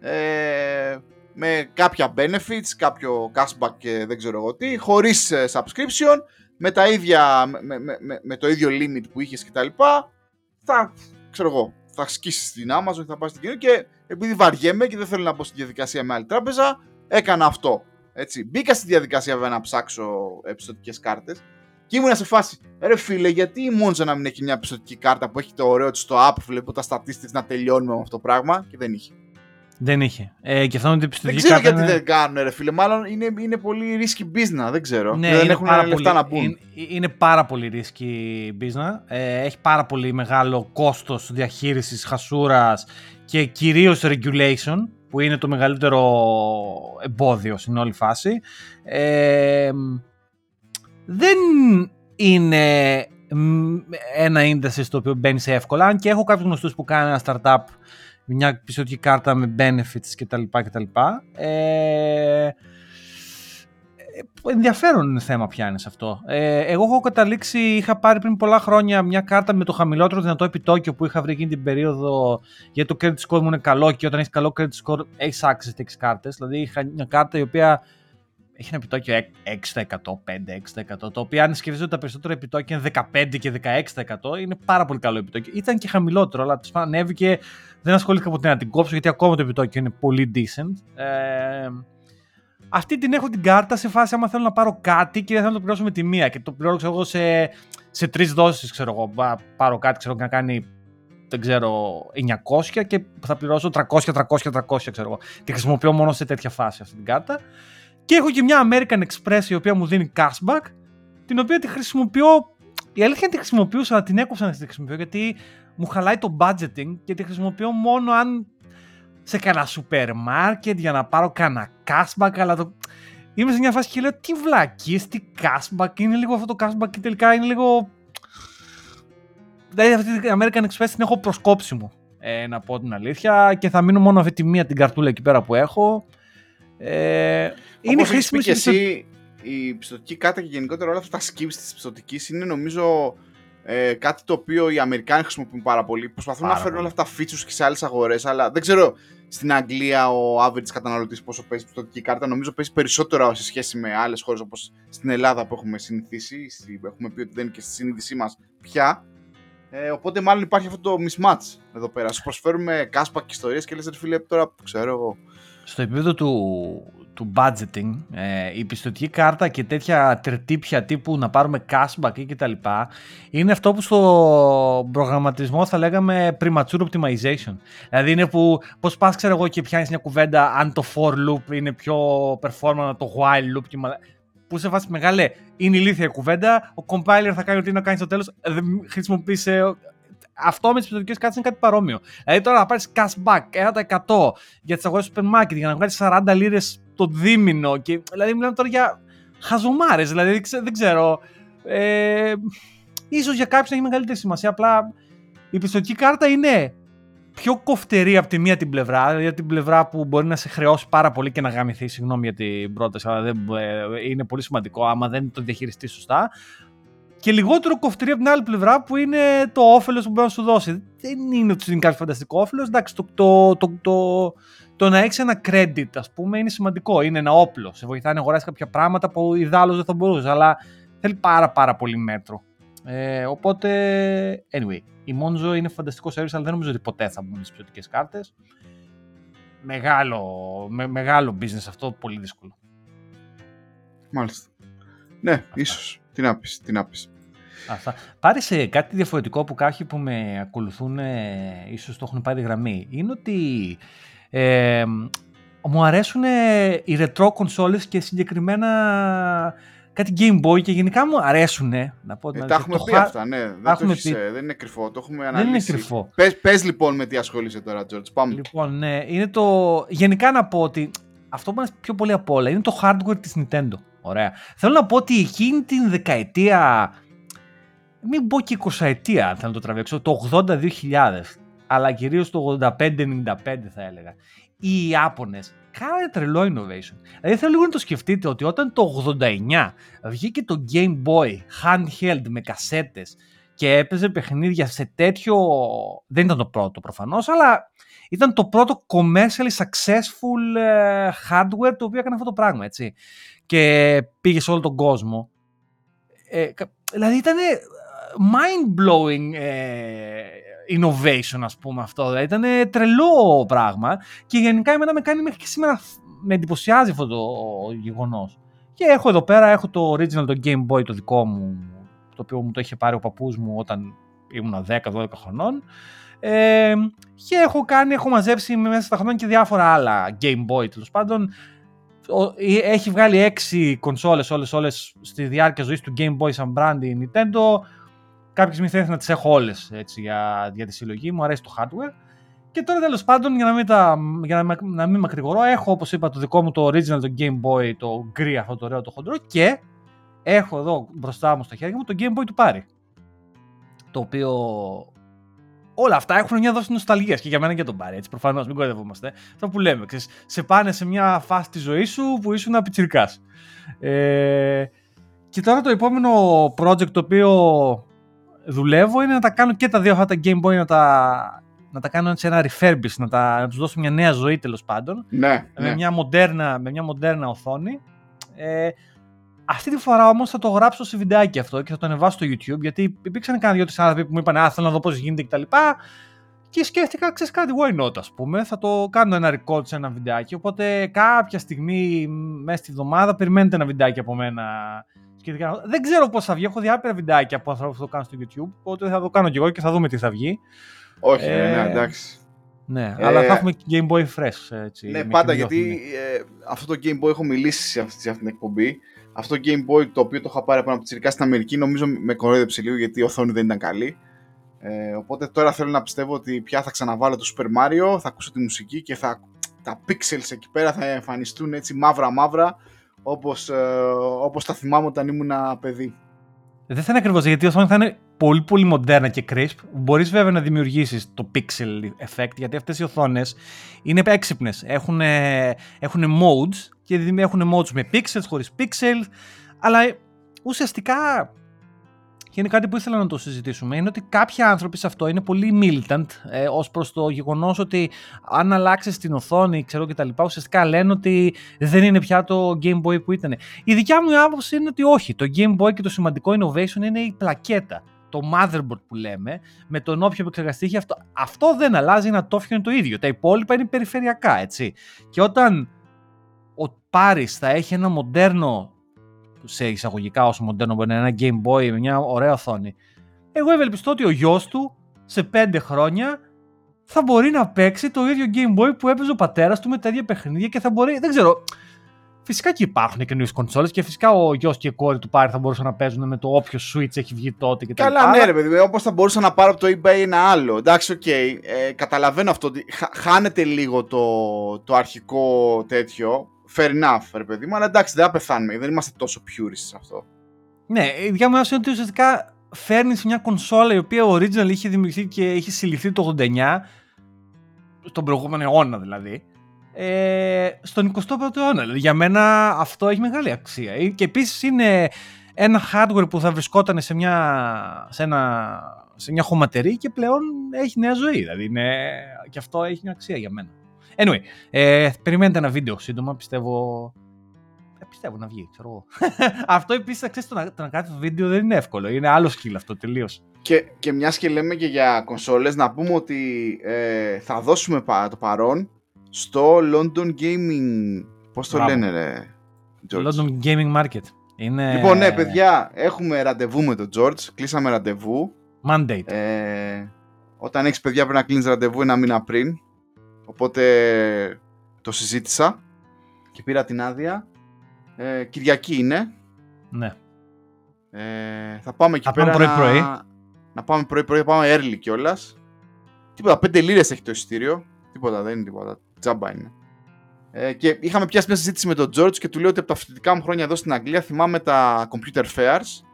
ε, με κάποια benefits, κάποιο cashback και δεν ξέρω εγώ τι, χωρίς ε, subscription, με, τα ίδια, με, με, με, το ίδιο limit που είχες κτλ. Θα, ξέρω εγώ, θα σκίσεις την Amazon, θα πας στην κοινωνία και επειδή βαριέμαι και δεν θέλω να μπω στη διαδικασία με άλλη τράπεζα, έκανα αυτό. Έτσι. Μπήκα στη διαδικασία βέβαια να ψάξω επιστοτικές κάρτες και ήμουν σε φάση, ρε φίλε, γιατί η Monza να μην έχει μια πιστοτική κάρτα που έχει το ωραίο της στο app, βλέπω τα statistics να τελειώνουμε με αυτό το πράγμα και δεν είχε. Δεν είχε. Ε, και αυτό είναι πιστοτική δεν ξέρω γιατί είναι... δεν κάνουν, ρε φίλε. Μάλλον είναι, είναι πολύ risky business, δεν ξέρω. Ναι, δεν έχουν πάρα λεφτά να μπουν. Είναι, είναι, πάρα πολύ risky business. Ε, έχει πάρα πολύ μεγάλο κόστος διαχείρισης χασούρας και κυρίως regulation, που είναι το μεγαλύτερο εμπόδιο στην όλη φάση. Ε, δεν είναι ένα industry στο οποίο μπαίνει εύκολα. Αν και έχω κάποιους γνωστούς που κάνουν ένα startup, μια πιστοτική κάρτα με benefits κτλ. κτλ. Ε, ενδιαφέρον θέμα πιάνει αυτό. Ε, εγώ έχω καταλήξει, είχα πάρει πριν πολλά χρόνια μια κάρτα με το χαμηλότερο δυνατό επιτόκιο που είχα βρει εκείνη την περίοδο γιατί το credit score μου είναι καλό και όταν έχεις καλό credit score έχεις access σε κάρτες. Δηλαδή είχα μια κάρτα η οποία έχει ένα επιτόκιο 6%, 5-6%, το οποίο αν σκεφτείτε ότι τα περισσότερα επιτόκια είναι 15% και 16%, είναι πάρα πολύ καλό επιτόκιο. Ήταν και χαμηλότερο, αλλά τέλος ανέβηκε. Δεν ασχολήθηκα ποτέ να την κόψω, γιατί ακόμα το επιτόκιο είναι πολύ decent. Ε, αυτή την έχω την κάρτα σε φάση άμα θέλω να πάρω κάτι και δεν θέλω να το πληρώσω με τη μία. Και το πληρώνω εγώ σε, σε τρεις δόσεις, ξέρω εγώ. Πάρω κάτι, ξέρω να κάνει δεν ξέρω, 900 και θα πληρώσω 300, 300, 300, ξέρω εγώ. Τη χρησιμοποιώ μόνο σε τέτοια φάση αυτή την κάρτα. Και έχω και μια American Express η οποία μου δίνει cashback, την οποία τη χρησιμοποιώ. Η αλήθεια είναι τη χρησιμοποιούσα, αλλά την έκοψα να τη χρησιμοποιώ γιατί μου χαλάει το budgeting και τη χρησιμοποιώ μόνο αν σε κανένα σούπερ μάρκετ για να πάρω κανένα cashback, αλλά το... Είμαι σε μια φάση και λέω τι βλακίες, τι cashback, είναι λίγο αυτό το cashback και τελικά είναι λίγο... Δηλαδή αυτή την American Express την έχω προσκόψει μου, ε, να πω την αλήθεια και θα μείνω μόνο αυτή τη μία την καρτούλα εκεί πέρα που έχω. Ε, είναι χρήσιμη και εσύ, η πιστοτική κάρτα και γενικότερα όλα αυτά τα skips της πιστοτικής είναι νομίζω ε, κάτι το οποίο οι Αμερικάνοι χρησιμοποιούν πάρα πολύ. Προσπαθούν πάρα να φέρουν όλα αυτά τα features και σε άλλες αγορές, αλλά δεν ξέρω στην Αγγλία ο average καταναλωτής πόσο παίζει πιστοτική κάρτα. Νομίζω παίζει περισσότερο σε σχέση με άλλες χώρες όπως στην Ελλάδα που έχουμε συνηθίσει. Έχουμε πει ότι δεν είναι και στη συνείδησή μας πια. Ε, οπότε μάλλον υπάρχει αυτό το mismatch εδώ πέρα. Σου προσφέρουμε cashback και ιστορίες και λες, φίλε, τώρα ξέρω εγώ. Στο επίπεδο του, του budgeting, ε, η πιστοτική κάρτα και τέτοια τερτύπια τύπου να πάρουμε cashback ή κτλ. είναι αυτό που στο προγραμματισμό θα λέγαμε premature optimization. Δηλαδή είναι που πώς πας ξέρω εγώ και πιάνεις μια κουβέντα αν το for loop είναι πιο performant το while loop και που σε φάση μεγάλε είναι ηλίθια η κουβέντα, ο compiler θα κάνει ό,τι να κάνει στο τέλος, δεν χρησιμοποίησε αυτό με τις πιστοτικές κάρτες είναι κάτι παρόμοιο. Δηλαδή τώρα να πάρεις cashback 1% για τις αγορές σούπερ μάρκετ για να βγάλεις 40 λίρες το δίμηνο. Και, δηλαδή μιλάμε τώρα για χαζομάρες. Δηλαδή δεν ξέρω. Ε, ίσως για κάποιους να έχει μεγαλύτερη σημασία. Απλά η πιστοτική κάρτα είναι πιο κοφτερή από τη μία την πλευρά, δηλαδή από την πλευρά που μπορεί να σε χρεώσει πάρα πολύ και να γαμηθεί, συγγνώμη για την πρόταση, αλλά δεν, ε, είναι πολύ σημαντικό άμα δεν το διαχειριστείς σωστά και λιγότερο κοφτερή από την άλλη πλευρά που είναι το όφελος που μπορεί να σου δώσει. Δεν είναι ότι είναι κάποιο φανταστικό όφελος. Εντάξει, το, το, το, το, το να έχεις ένα credit, ας πούμε, είναι σημαντικό. Είναι ένα όπλο. Σε βοηθάει να αγοράσεις κάποια πράγματα που ιδάλω δεν θα μπορούσες. Αλλά θέλει πάρα πάρα πολύ μέτρο. Ε, οπότε, anyway, η Monzo είναι φανταστικό service, αλλά δεν νομίζω ότι ποτέ θα μπουν στις ποιοτικές κάρτες. Μεγάλο, με, μεγάλο business αυτό, πολύ δύσκολο. Μάλιστα. Ναι, ίσως. Τι να πεις, τι να πεις. Αυτά. Πάρε σε κάτι διαφορετικό που κάποιοι που με ακολουθούν ε, ίσως το έχουν πάρει γραμμή. Είναι ότι ε, μου αρέσουν οι retro consoles και συγκεκριμένα κάτι Game Boy και γενικά μου αρέσουν. Να πω, ε, τα έχουμε πει αυτά, ναι. Δεν, έχουμε πει. Ε, δεν είναι κρυφό, το έχουμε αναλύσει. Δεν είναι κρυφό. Πες, πες λοιπόν με τι ασχολείσαι τώρα, George. Πάμε. Λοιπόν, ναι. Είναι το... Γενικά να πω ότι αυτό που είναι πιο πολύ απ' όλα είναι το hardware της Nintendo. Ωραία. Θέλω να πω ότι εκείνη την δεκαετία, μην πω και 20 ετία αν θέλω να το τραβήξω, το 82.000, αλλά κυρίως το 85-95 θα έλεγα, οι Ιάπωνες κάνανε τρελό innovation. Δηλαδή θέλω λίγο να το σκεφτείτε ότι όταν το 89 βγήκε το Game Boy handheld με κασέτες και έπαιζε παιχνίδια σε τέτοιο, δεν ήταν το πρώτο προφανώς, αλλά ήταν το πρώτο commercially successful ε, hardware το οποίο έκανε αυτό το πράγμα, έτσι. Και πήγε σε όλο τον κόσμο. Ε, δηλαδή ήταν mind-blowing ε, innovation, ας πούμε, αυτό. Δηλαδή ήταν τρελό πράγμα και γενικά εμένα με κάνει μέχρι και σήμερα με εντυπωσιάζει αυτό το γεγονός. Και έχω εδώ πέρα, έχω το original, το Game Boy το δικό μου, το οποίο μου το είχε πάρει ο παππούς μου όταν ήμουν 10-12 χρονών. Ε, και έχω κάνει, έχω μαζέψει μέσα στα χρόνια και διάφορα άλλα Game Boy τέλος πάντων. Έχει βγάλει έξι κονσόλες όλες, όλες στη διάρκεια ζωής του Game Boy σαν brand η Nintendo. Κάποια στιγμή θα να τις έχω όλες έτσι, για, για τη συλλογή μου, αρέσει το hardware. Και τώρα τέλος πάντων, για να μην, τα, για να, να μην μακρηγορώ, έχω όπως είπα το δικό μου το original, το Game Boy, το γκρι αυτό το ωραίο το χοντρό και έχω εδώ μπροστά μου στο χέρι μου το Game Boy του Πάρη. Το οποίο όλα αυτά έχουν μια δόση νοσταλγίας και για μένα και τον Πάρη. Έτσι, προφανώς, μην κορδευόμαστε. Αυτό που λέμε, ξέρεις, σε πάνε σε μια φάση της ζωής σου που ήσουν πιτσυρικά. Ε, και τώρα το επόμενο project το οποίο δουλεύω είναι να τα κάνω και τα δύο αυτά τα Game Boy να τα, να τα κάνω σε ένα refurbish, να, τα, να τους δώσω μια νέα ζωή τέλος πάντων. Ναι, με, ναι. Μια μοντέρνα, με μια μοντέρνα οθόνη. Ε, αυτή τη φορά όμως θα το γράψω σε βιντεάκι αυτό και θα το ανεβάσω στο YouTube γιατί υπήρξαν κανένα δυο άνθρωποι που μου είπαν Α, θέλω να δω πώς γίνεται κτλ. Και, και σκέφτηκα, ξέρεις κάτι, why not, ας πούμε. Θα το κάνω ένα record σε ένα βιντεάκι. Οπότε κάποια στιγμή μέσα στη βδομάδα περιμένετε ένα βιντεάκι από μένα. Δεν ξέρω πώς θα βγει. Έχω διάφορα βιντεάκια από ανθρώπου που το κάνω στο YouTube. Οπότε θα το κάνω κι εγώ και θα δούμε τι θα βγει. Όχι, ε, ναι, εντάξει. Ναι, ε, αλλά θα έχουμε Game Boy Fresh. Έτσι, ναι, πάντα γιατί ε, αυτό το Game Boy έχω μιλήσει σε αυτή, σε αυτή την εκπομπή αυτό το Game Boy το οποίο το είχα πάρει από ένα τσιρικά στην Αμερική νομίζω με κορόιδεψε λίγο γιατί η οθόνη δεν ήταν καλή. Ε, οπότε τώρα θέλω να πιστεύω ότι πια θα ξαναβάλω το Super Mario, θα ακούσω τη μουσική και θα, τα pixels εκεί πέρα θα εμφανιστούν έτσι μαύρα μαύρα όπως, ε, όπως τα θυμάμαι όταν ήμουν παιδί. Δεν θα είναι ακριβώς γιατί η οθόνη θα είναι πολύ πολύ μοντέρνα και crisp. Μπορείς βέβαια να δημιουργήσεις το pixel effect γιατί αυτές οι οθόνες είναι έξυπνες. Έχουν, έχουν modes και έχουν modes με pixels, χωρίς pixels. Αλλά ουσιαστικά και είναι κάτι που ήθελα να το συζητήσουμε, είναι ότι κάποιοι άνθρωποι σε αυτό είναι πολύ militant ε, ως προς το γεγονός ότι αν αλλάξεις την οθόνη ξέρω και τα λοιπά, ουσιαστικά λένε ότι δεν είναι πια το Game Boy που ήταν. Η δικιά μου άποψη είναι ότι όχι. Το Game Boy και το σημαντικό innovation είναι η πλακέτα. Το motherboard που λέμε, με τον όποιο επεξεργαστή αυτό. Αυτό δεν αλλάζει, ένα τόφιο είναι το ίδιο. Τα υπόλοιπα είναι περιφερειακά, έτσι. Και όταν ο Πάρης θα έχει ένα μοντέρνο σε εισαγωγικά όσο μοντέρνο μπορεί να είναι ένα Game Boy με μια ωραία οθόνη. Εγώ ευελπιστώ ότι ο γιος του σε 5 χρόνια θα μπορεί να παίξει το ίδιο Game Boy που έπαιζε ο πατέρας του με τα ίδια παιχνίδια και θα μπορεί. Δεν ξέρω. Φυσικά και υπάρχουν καινούριε κονσόλες και φυσικά ο γιος και η κόρη του πάρει θα μπορούσαν να παίζουν με το όποιο Switch έχει βγει τότε και Καλά, ναι, ρε παιδί, όπως θα μπορούσα να πάρω από το eBay ένα άλλο. Εντάξει, OK. Okay. Ε, καταλαβαίνω αυτό ότι χάνεται λίγο το, το αρχικό τέτοιο fair enough, ρε παιδί μου, αλλά εντάξει, δεν θα πεθάνουμε, δεν είμαστε τόσο purists σε αυτό. Ναι, η δικιά μου είναι ότι ουσιαστικά φέρνεις μια κονσόλα η οποία original είχε δημιουργηθεί και είχε συλληφθεί το 89, στον προηγούμενο αιώνα δηλαδή, ε, στον 21ο αιώνα. Δηλαδή, για μένα αυτό έχει μεγάλη αξία. Ε, και επίσης είναι ένα hardware που θα βρισκόταν σε μια, σε ένα, σε μια χωματερή και πλέον έχει νέα ζωή. Δηλαδή είναι, και αυτό έχει μια αξία για μένα. Anyway, ε, περιμένετε ένα βίντεο σύντομα, πιστεύω. Ε, πιστεύω να βγει, ξέρω εγώ. αυτό επίσης, ξέρεις, το, να, το να κάνεις το βίντεο δεν είναι εύκολο. Είναι άλλο skill αυτό τελείως. Και, και μια και λέμε και για κονσόλες, να πούμε ότι ε, θα δώσουμε το παρόν στο London Gaming. Πώς το λένε, ρε. George; London Gaming Market. Είναι... Λοιπόν, ναι, παιδιά, έχουμε ραντεβού με τον George. Κλείσαμε ραντεβού. Mandate. Ε, όταν έχεις παιδιά πρέπει να κλείνεις ραντεβού ένα μήνα πριν. Οπότε το συζήτησα και πήρα την άδεια. Ε, Κυριακή είναι. Ναι. Ε, θα πάμε εκεί θα πέρα. Πάμε πρωί-πρωί. Να, να πάμε πρωί-πρωί, πάμε early κιόλας. Τίποτα, πέντε λίρες έχει το εισιτήριο. Τίποτα, δεν είναι τίποτα. Τζάμπα είναι. Ε, και είχαμε πιάσει μια συζήτηση με τον George και του λέω ότι από τα φοιτητικά μου χρόνια εδώ στην Αγγλία θυμάμαι τα computer fairs.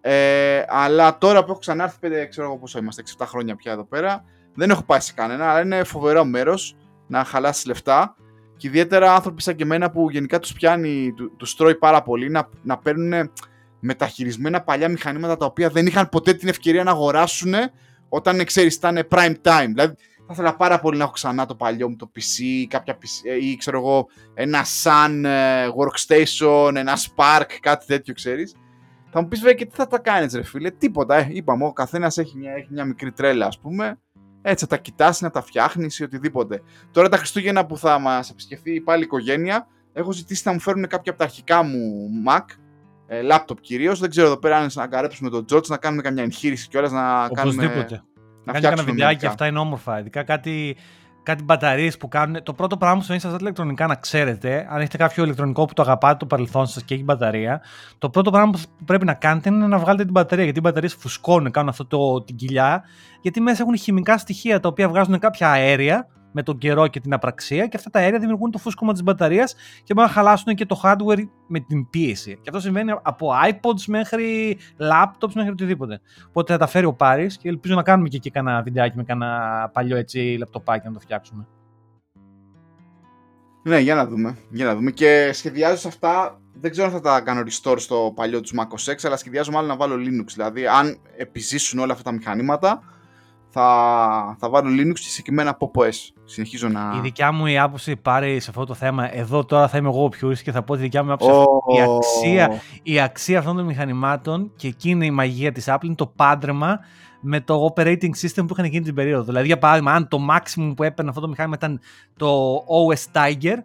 Ε, αλλά τώρα που έχω ξανάρθει, πέντε, ξέρω εγώ πόσο είμαστε, 6-7 χρόνια πια εδώ πέρα, δεν έχω πάει σε κανένα, αλλά είναι φοβερό μέρος να χαλάσεις λεφτά. Και ιδιαίτερα άνθρωποι σαν και εμένα που γενικά τους πιάνει, του, τους τρώει πάρα πολύ να, να παίρνουν μεταχειρισμένα παλιά μηχανήματα τα οποία δεν είχαν ποτέ την ευκαιρία να αγοράσουν όταν ξέρεις, ήταν prime time. Δηλαδή, θα ήθελα πάρα πολύ να έχω ξανά το παλιό μου το PC, κάποια PC ε, ή ξέρω εγώ ένα Sun ε, workstation, ένα Spark, κάτι τέτοιο ξέρεις. Θα μου πεις βέβαια και τι θα τα κάνεις ρε φίλε, τίποτα, ε, είπαμε, ο καθένας έχει μια, έχει μια μικρή τρέλα ας πούμε, έτσι θα τα κοιτάς να τα φτιάχνεις ή οτιδήποτε. Τώρα τα Χριστούγεννα που θα μας επισκεφθεί πάλι η οικογένεια, έχω ζητήσει να μου φέρουν κάποια από τα αρχικά μου Mac, ε, laptop κυρίως, δεν ξέρω εδώ πέρα αν να καρέψουμε τον George, να κάνουμε καμιά εγχείρηση κιόλας να Οπωσδήποτε. κάνουμε να κάνει ένα βιντεάκι, αυτά είναι όμορφα. Ειδικά κάτι, κάτι μπαταρίες που κάνουν. Το πρώτο πράγμα που συμβαίνει σε αυτά τα ηλεκτρονικά, να ξέρετε, αν έχετε κάποιο ηλεκτρονικό που το αγαπάτε το παρελθόν σας και έχει μπαταρία, το πρώτο πράγμα που πρέπει να κάνετε είναι να βγάλετε την μπαταρία. Γιατί οι μπαταρίες φουσκώνουν, κάνουν αυτό το, την κοιλιά, γιατί μέσα έχουν χημικά στοιχεία τα οποία βγάζουν κάποια αέρια με τον καιρό και την απραξία και αυτά τα αέρια δημιουργούν το φούσκωμα της μπαταρίας και μπορούν να χαλάσουν και το hardware με την πίεση. Και αυτό συμβαίνει από iPods μέχρι laptops μέχρι οτιδήποτε. Οπότε θα τα φέρει ο Πάρης και ελπίζω να κάνουμε και εκεί κανένα βιντεάκι με κανένα παλιό έτσι λαπτοπάκι να το φτιάξουμε. Ναι, για να δούμε. Για να δούμε. Και σχεδιάζω σε αυτά. Δεν ξέρω αν θα τα κάνω restore στο παλιό τους Mac OS X, αλλά σχεδιάζω μάλλον να βάλω Linux. Δηλαδή, αν επιζήσουν όλα αυτά τα μηχανήματα, θα, θα βάλω Linux και συγκεκριμένα από OS. Συνεχίζω να. Η δικιά μου η άποψη πάρει σε αυτό το θέμα. Εδώ τώρα θα είμαι εγώ ο πιο και θα πω τη δικιά μου άποψη. Oh. Η, αξία, η αξία αυτών των μηχανημάτων και εκείνη η μαγεία της Apple είναι το πάντρεμα με το operating system που είχαν εκείνη την περίοδο. Δηλαδή, για παράδειγμα, αν το maximum που έπαιρνε αυτό το μηχάνημα ήταν το OS Tiger,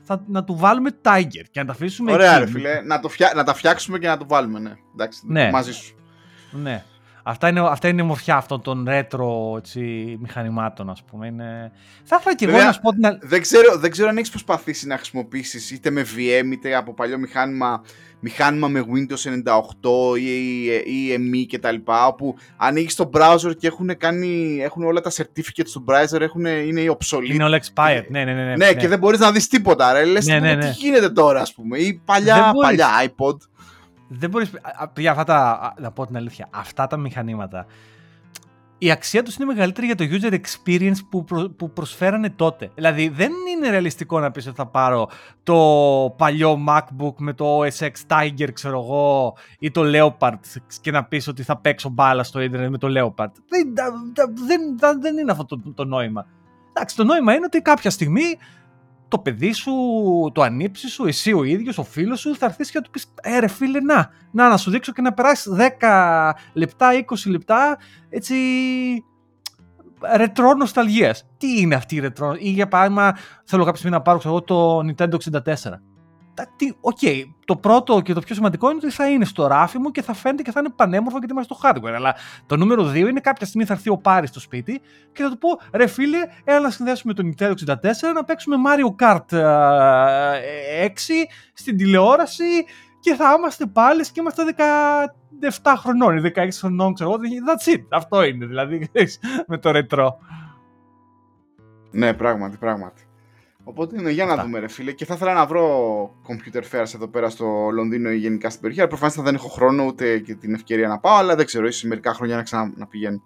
θα, να του βάλουμε Tiger και να τα αφήσουμε Ωραία, εκεί. ρε φίλε. Να, το φτιά, να τα φτιάξουμε και να το βάλουμε, ναι. Εντάξει, ναι. μαζί σου. Ναι. Αυτά είναι, αυτά είναι η μορφιά αυτών των retro έτσι, μηχανημάτων, ας πούμε. Είναι... Θα ήθελα και εγώ να σου πω την... Δεν ξέρω, δεν ξέρω αν έχεις προσπαθήσει να χρησιμοποιήσεις είτε με VM είτε από παλιό μηχάνημα, μηχάνημα με Windows 98 ή, ή, ή ME και τα λοιπά, όπου ανοίγεις το browser και έχουν, κάνει, έχουν όλα τα certificates του browser, έχουν, είναι obsolete. Είναι όλα expired, ναι, ναι, ναι, ναι. Ναι, και δεν μπορείς να δεις τίποτα, ρε. Λες, ναι, ναι, ναι. τι γίνεται τώρα, ας πούμε, ή παλιά, παλιά iPod δεν μπορείς, για αυτά τα, να πω την αλήθεια, αυτά τα μηχανήματα, η αξία τους είναι μεγαλύτερη για το user experience που, που προσφέρανε τότε. Δηλαδή δεν είναι ρεαλιστικό να πεις ότι θα πάρω το παλιό MacBook με το OS X Tiger ξέρω εγώ ή το Leopard και να πεις ότι θα παίξω μπάλα στο ίντερνετ με το Leopard. Δεν, δεν, δεν είναι αυτό το, το νόημα. Εντάξει, το νόημα είναι ότι κάποια στιγμή το παιδί σου, το ανήψι σου, εσύ ο ίδιος, ο φίλος σου, θα έρθεις και θα του πεις: Ε, ρε φίλε, να, να, να σου δείξω και να περάσεις 10 λεπτά, 20 λεπτά έτσι. Ρετρό νοσταλγίας. Τι είναι αυτή η ρετρό, ή για παράδειγμα, θέλω κάποια στιγμή να πάρω εγώ το Nintendo 64 OK, okay, το πρώτο και το πιο σημαντικό είναι ότι θα είναι στο ράφι μου και θα φαίνεται και θα είναι πανέμορφο γιατί είμαστε στο hardware. Αλλά το νούμερο 2 είναι κάποια στιγμή θα έρθει ο Πάρης στο σπίτι και θα του πω ρε φίλε, έλα να συνδέσουμε το Nintendo 64 να παίξουμε Mario Kart 6 στην τηλεόραση και θα είμαστε πάλι και είμαστε 17 χρονών ή 16 χρονών, ξέρω εγώ. That's it. Αυτό είναι δηλαδή με το ρετρό. Ναι, πράγματι, πράγματι. Οπότε είναι για να δούμε, ρε φίλε. Και θα ήθελα να βρω computer fairs εδώ πέρα στο Λονδίνο ή γενικά στην περιοχή. Αλλά προφανώς δεν έχω χρόνο ούτε και την ευκαιρία να πάω. Αλλά δεν ξέρω, ίσως μερικά χρόνια να ξαναπηγαίνω.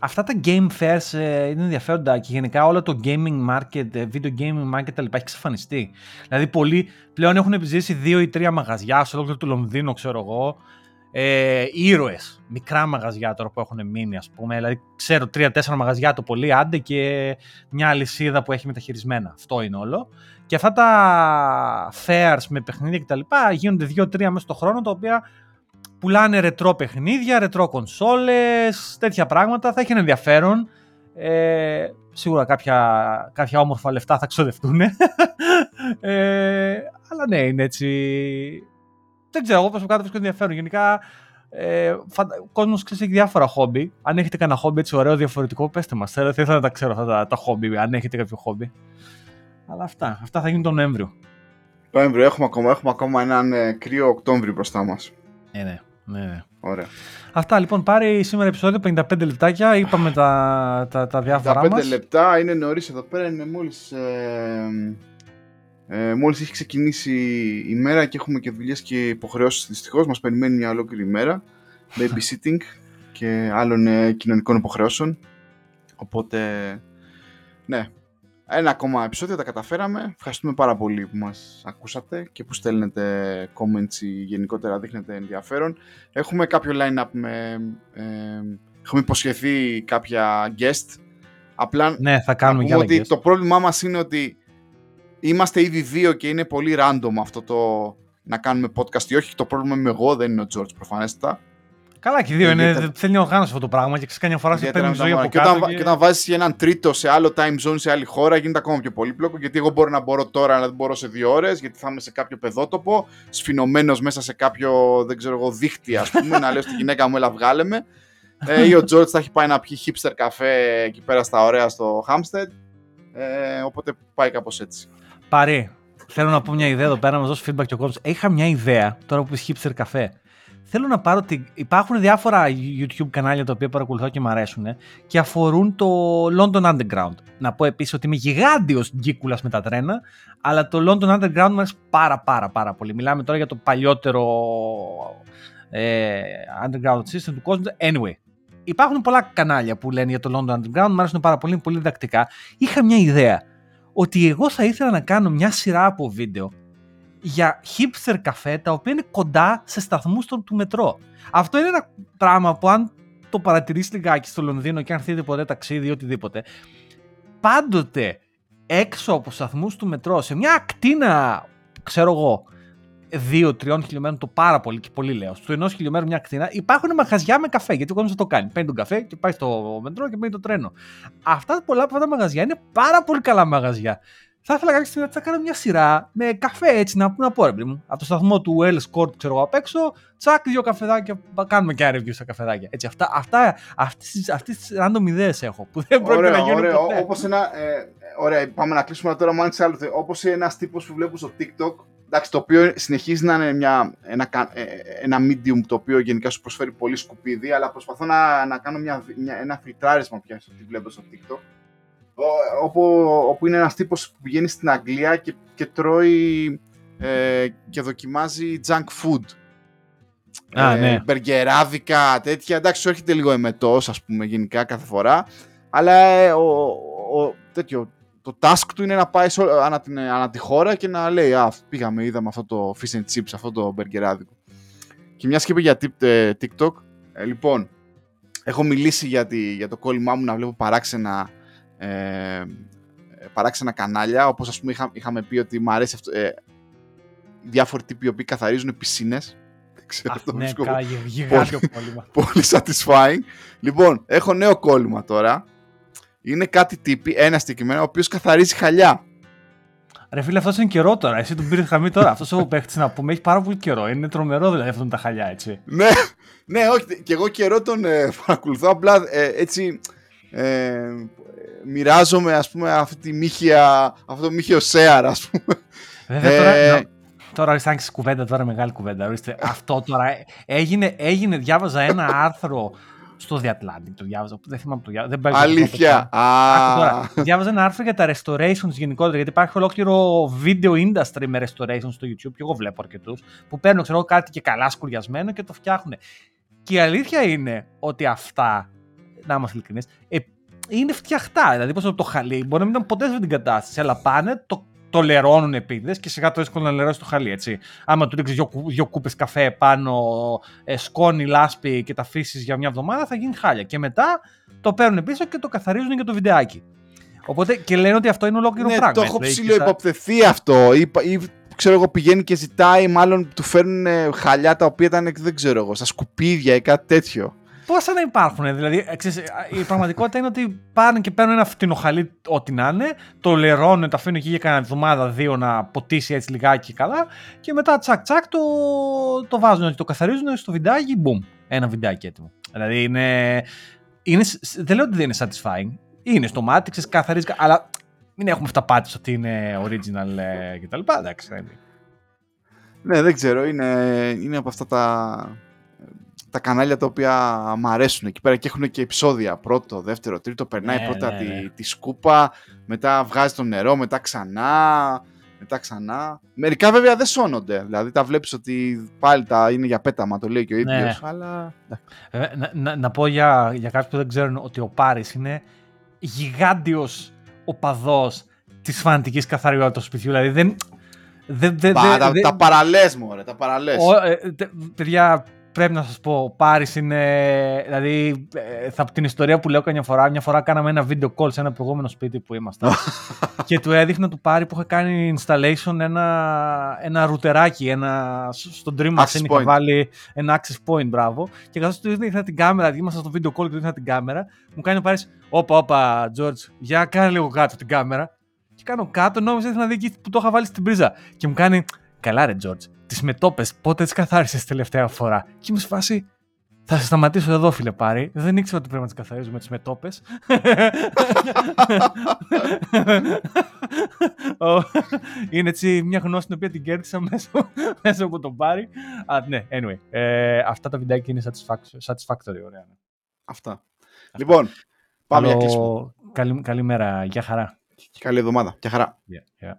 Αυτά τα game fairs ε, είναι ενδιαφέροντα και γενικά όλο το gaming market, ε, video gaming market τα λοιπά έχει εξαφανιστεί. Δηλαδή πολλοί πλέον έχουν επιζήσει δύο ή τρία μαγαζιά σε ολόκληρο του Λονδίνο, ξέρω εγώ. Ε, ήρωες, μικρά μαγαζιά τώρα που έχουν μείνει ας πούμε, δηλαδή ξέρω τρία-τέσσερα μαγαζιά το πολύ άντε και μια αλυσίδα που έχει μεταχειρισμένα, αυτό είναι όλο. Και αυτά τα fairs με παιχνίδια κτλ. γίνονται δύο-τρία μέσα στο χρόνο τα οποία πουλάνε ρετρό παιχνίδια, ρετρό κονσόλες, τέτοια πράγματα, θα έχει ένα ενδιαφέρον. Ε, σίγουρα κάποια, κάποια όμορφα λεφτά θα ξοδευτούν. ε, αλλά ναι, είναι έτσι δεν ξέρω, εγώ προσωπικά το βρίσκω ενδιαφέρον. Γενικά, ε, ο κόσμος ξέρεις έχει διάφορα χόμπι. Αν έχετε κανένα χόμπι έτσι ωραίο, διαφορετικό, πέστε μας. Θα ήθελα να τα ξέρω αυτά τα, τα χόμπι, αν έχετε κάποιο χόμπι. Αλλά αυτά, αυτά θα γίνουν τον Νοέμβριο. Νοέμβριο, έχουμε ακόμα, έχουμε ακόμα έναν ε, κρύο Οκτώβριο μπροστά μας. Ε, ναι, ναι, ναι. Ωραία. Αυτά λοιπόν, πάρει σήμερα επεισόδιο 55 λεπτάκια. Είπαμε τα, τα, τα διάφορα 55 λεπτά, είναι νωρίς εδώ πέρα, είναι μόλις. Ε, ε, μόλις έχει ξεκινήσει η μέρα και έχουμε και δουλειές και υποχρεώσεις δυστυχώς, μας περιμένει μια ολόκληρη ημέρα, babysitting και άλλων ε, κοινωνικών υποχρεώσεων. Οπότε, ναι, ένα ακόμα επεισόδιο τα καταφέραμε. Ευχαριστούμε πάρα πολύ που μας ακούσατε και που στέλνετε comments ή γενικότερα δείχνετε ενδιαφέρον. Έχουμε κάποιο line-up με... Ε, έχουμε υποσχεθεί κάποια guest. Απλά ναι, θα κάνουμε να ότι το πρόβλημά μας είναι ότι είμαστε ήδη δύο και είναι πολύ random αυτό το να κάνουμε podcast ή όχι. Το πρόβλημα είμαι εγώ, δεν είναι ο George προφανέστατα. Καλά, και δύο είναι. Δεν θέλει να οργάνωση αυτό το πράγμα και ξέρεις φορά σε παίρνει ζωή από και Όταν, και... και όταν βάζεις έναν τρίτο σε άλλο time zone, σε άλλη χώρα, γίνεται ακόμα πιο πολύπλοκο. Γιατί εγώ μπορώ να μπορώ τώρα, αλλά δεν μπορώ σε δύο ώρες, γιατί θα είμαι σε κάποιο παιδότοπο, σφινωμένος μέσα σε κάποιο, δεν ξέρω εγώ, δίχτυ, ας πούμε, να λέω στη γυναίκα μου, έλα βγάλε με. ε, ή ο George θα έχει πάει να πιει hipster καφέ εκεί πέρα στα ωραία στο Hampstead. Ε, οπότε πάει κάπως έτσι. Παρή, θέλω να πω μια ιδέα εδώ πέρα να μας δώσεις feedback και ο κόσμος. Είχα μια ιδέα τώρα που πει hipster καφέ. Θέλω να πάρω ότι υπάρχουν διάφορα YouTube κανάλια τα οποία παρακολουθώ και μου αρέσουν και αφορούν το London Underground. Να πω επίσης ότι είμαι γιγάντιος γκίκουλας με τα τρένα, αλλά το London Underground μου αρέσει πάρα πάρα πάρα πολύ. Μιλάμε τώρα για το παλιότερο ε, Underground system του κόσμου. Anyway, υπάρχουν πολλά κανάλια που λένε για το London Underground, μου αρέσουν πάρα πολύ, είναι πολύ διδακτικά. Είχα μια ιδέα ότι εγώ θα ήθελα να κάνω μια σειρά από βίντεο για hipster καφέ τα οποία είναι κοντά σε σταθμούς του μετρό. Αυτό είναι ένα πράγμα που αν το παρατηρήσει λιγάκι στο Λονδίνο και αν έρθετε ποτέ ταξίδι ή οτιδήποτε, πάντοτε έξω από σταθμούς του μετρό, σε μια ακτίνα, ξέρω εγώ, 2-3 χιλιόμετρων το πάρα πολύ και πολύ λέω. Στο ενός χιλιόμετρο μια ακτίνα υπάρχουν μαγαζιά με καφέ. Γιατί ο κόσμος το κάνει. Παίρνει τον καφέ και πάει στο μετρό και παίρνει το τρένο. Αυτά πολλά από αυτά τα μαγαζιά είναι πάρα πολύ καλά μαγαζιά. Θα ήθελα κάποια στιγμή να κάνω μια σειρά με καφέ έτσι να, να πω ρε μου. Από το σταθμό του L Court, ξέρω εγώ απ' έξω, τσακ, δύο καφεδάκια. Κάνουμε και ένα review στα καφεδάκια. Έτσι, αυτά, αυτά, αυτές τις random ιδέες έχω που δεν πρόκειται να γίνουν ποτέ. Όπως ένα, ε, ωραία, πάμε να κλείσουμε τώρα μόνο σε άλλο. Όπως ένας τύπος που βλέπω στο TikTok εντάξει, το οποίο συνεχίζει να είναι μια, ένα, ε, ένα medium το οποίο γενικά σου προσφέρει πολύ σκουπίδι, αλλά προσπαθώ να, να κάνω μια, μια, ένα φιλτράρισμα πια στο τι βλέπω στο TikTok. Όπου, όπου είναι ένας τύπος που πηγαίνει στην Αγγλία και, και τρώει ε, και δοκιμάζει junk food. Α, ε, ναι. Μπεργκεράδικα, τέτοια. Εντάξει, σου έρχεται λίγο εμετός, ας πούμε, γενικά κάθε φορά. Αλλά ε, ο, ο, τέτοιο, το task του είναι να πάει σε, ανά, την, ανά τη χώρα και να λέει «Α, πήγαμε, είδαμε αυτό το fish and chips, αυτό το μπεργκεράδικο». Και μιας και είπε για ε, TikTok, ε, λοιπόν, έχω μιλήσει για, τη, για το κόλλημά μου να βλέπω παράξενα, ε, παράξενα κανάλια, όπως ας πούμε είχα, είχαμε πει ότι μου αρέσει αυτό, ε, διάφοροι τύποι οι οποίοι καθαρίζουν πισίνες, ξέρω, Αχ, το ναι, γιγάντιο κόλλημα. Πολύ satisfying. Λοιπόν, έχω νέο κόλλημα τώρα είναι κάτι τύπη, ένα συγκεκριμένο, ο οποίος καθαρίζει χαλιά. Ρε φίλε, αυτός είναι καιρό τώρα. Εσύ τον πήρες χαμή τώρα. Αυτός ο παίχτη να πούμε έχει πάρα πολύ καιρό. Είναι τρομερό δηλαδή αυτό τα χαλιά, έτσι. ναι, ναι, όχι. Και εγώ καιρό τον ε, παρακολουθώ. Απλά ε, έτσι. Ε, μοιράζομαι ας πούμε αυτή τη μύχια, αυτό το μύχιο σέαρ ας πούμε. Βέβαια τώρα, ε, τώρα ορίστε κουβέντα, τώρα μεγάλη κουβέντα. Ορίστε, αυτό τώρα έγινε, έγινε, διάβαζα ένα άρθρο στο The Atlantic το διάβαζα. Δεν θυμάμαι το διάβαζα. Αλήθεια. τώρα, διάβαζα ένα άρθρο για τα restorations γενικότερα. Γιατί υπάρχει ολόκληρο video industry με restorations στο YouTube. Και εγώ βλέπω αρκετούς. Που παίρνουν ξέρω, κάτι και καλά σκουριασμένο και το φτιάχνουν. Και η αλήθεια είναι ότι αυτά. Να είμαστε ειλικρινεί. Ε, είναι φτιαχτά. Δηλαδή, πώς το χαλί μπορεί να μην ήταν ποτέ σε την κατάσταση. Αλλά πάνε, το το λερώνουν επίτηδες και σιγά το εύκολο να λερώσει το χαλί. Έτσι. Άμα του ρίξεις δύο, δύο κούπες καφέ πάνω, ε, σκόνη, λάσπη και τα αφήσεις για μια εβδομάδα, θα γίνει χάλια. Και μετά το παίρνουν πίσω και το καθαρίζουν για το βιντεάκι. Οπότε και λένε ότι αυτό είναι ολόκληρο ναι, πράγμα. Το έχω έτσι, ψηλό υποπτεθεί αυτό. Ή, ή, ξέρω εγώ πηγαίνει και ζητάει, μάλλον του φέρνουν ε, χαλιά τα οποία ήταν, δεν ξέρω εγώ, στα σκουπίδια ή κάτι τέτοιο. Πόσα να υπάρχουν, δηλαδή. ε, Ξέρεις, η πραγματικότητα είναι ότι πάνε και παίρνουν ένα φτηνοχαλί, ό,τι να είναι, το λερώνουν, το αφήνουν εκεί για κανένα εβδομάδα, δύο να ποτίσει έτσι λιγάκι καλά και μετά τσακ τσακ το, το βάζουν, το καθαρίζουν στο βιντεάκι, boom, ένα βιντεάκι έτοιμο. Δηλαδή είναι, είναι, δεν λέω ότι δεν είναι satisfying, είναι στο μάτι, ξέρεις, καθαρίζει, αλλά μην έχουμε αυταπάτηση ότι είναι original ε, κτλ. Εντάξει, δεν είναι. Ναι, δεν ξέρω, είναι, είναι από αυτά τα, τα κανάλια τα οποία μ' αρέσουν εκεί πέρα και έχουν και επεισόδια. Πρώτο, δεύτερο, τρίτο, περνάει Ναι, πρώτα ναι, τη, ναι. τη σκούπα, μετά βγάζει το νερό, μετά ξανά, μετά ξανά. Μερικά βέβαια δεν σώνονται, δηλαδή τα βλέπεις ότι πάλι τα είναι για πέταμα, το λέει και ο Ναι. ίδιος, αλλά... Βέβαια, να, να, να πω για, για κάποιους που δεν ξέρουν ότι ο Πάρης είναι γιγάντιος οπαδός της φανατικής καθαριότητας του σπιτιού. Δηλαδή δεν... δεν, δεν, Πα, δεν- τα, δεν- τα παραλές μου, ρε, τα παραλές. ο- ε, τε- παιδιά, πρέπει να σας πω, ο Πάρης είναι... Δηλαδή, ε, θα, την ιστορία που λέω καμιά φορά, μια φορά κάναμε ένα video call σε ένα προηγούμενο σπίτι που ήμασταν και του έδειχνα του Πάρη που είχε κάνει installation ένα, ένα ρουτεράκι, ένα, στο Dream Access Machine είχε point. βάλει ένα access point, μπράβο. Και καθώς του έδειχνα την κάμερα, ήμασταν στο video call και του έδειχνα την κάμερα, μου κάνει ο Πάρης, όπα, όπα, George, για κάνε λίγο κάτω την κάμερα. Και κάνω κάτω, νόμιζα να δει εκεί που το είχα βάλει στην πρίζα. Και μου κάνει, καλά ρε George, τις μετόπες, πότε τις καθάρισες τελευταία φορά. Και είμαι σε φάση, θα σε σταματήσω εδώ, φίλε Πάρη. Δεν ήξερα ότι πρέπει να τις καθαρίζουμε τις μετόπες. Είναι έτσι μια γνώση την οποία την κέρδισα μέσω, μέσω από τον Πάρη. Α, ναι, anyway. Ε, αυτά τα βιντεάκια είναι satisfac- satisfactory, ωραία. ναι. Αυτά. Λοιπόν, πάμε για Καλό- κλείσιμο. Καλή, καλημέρα, γεια χαρά. Καλή εβδομάδα. Γεια χαρά. Yeah, yeah.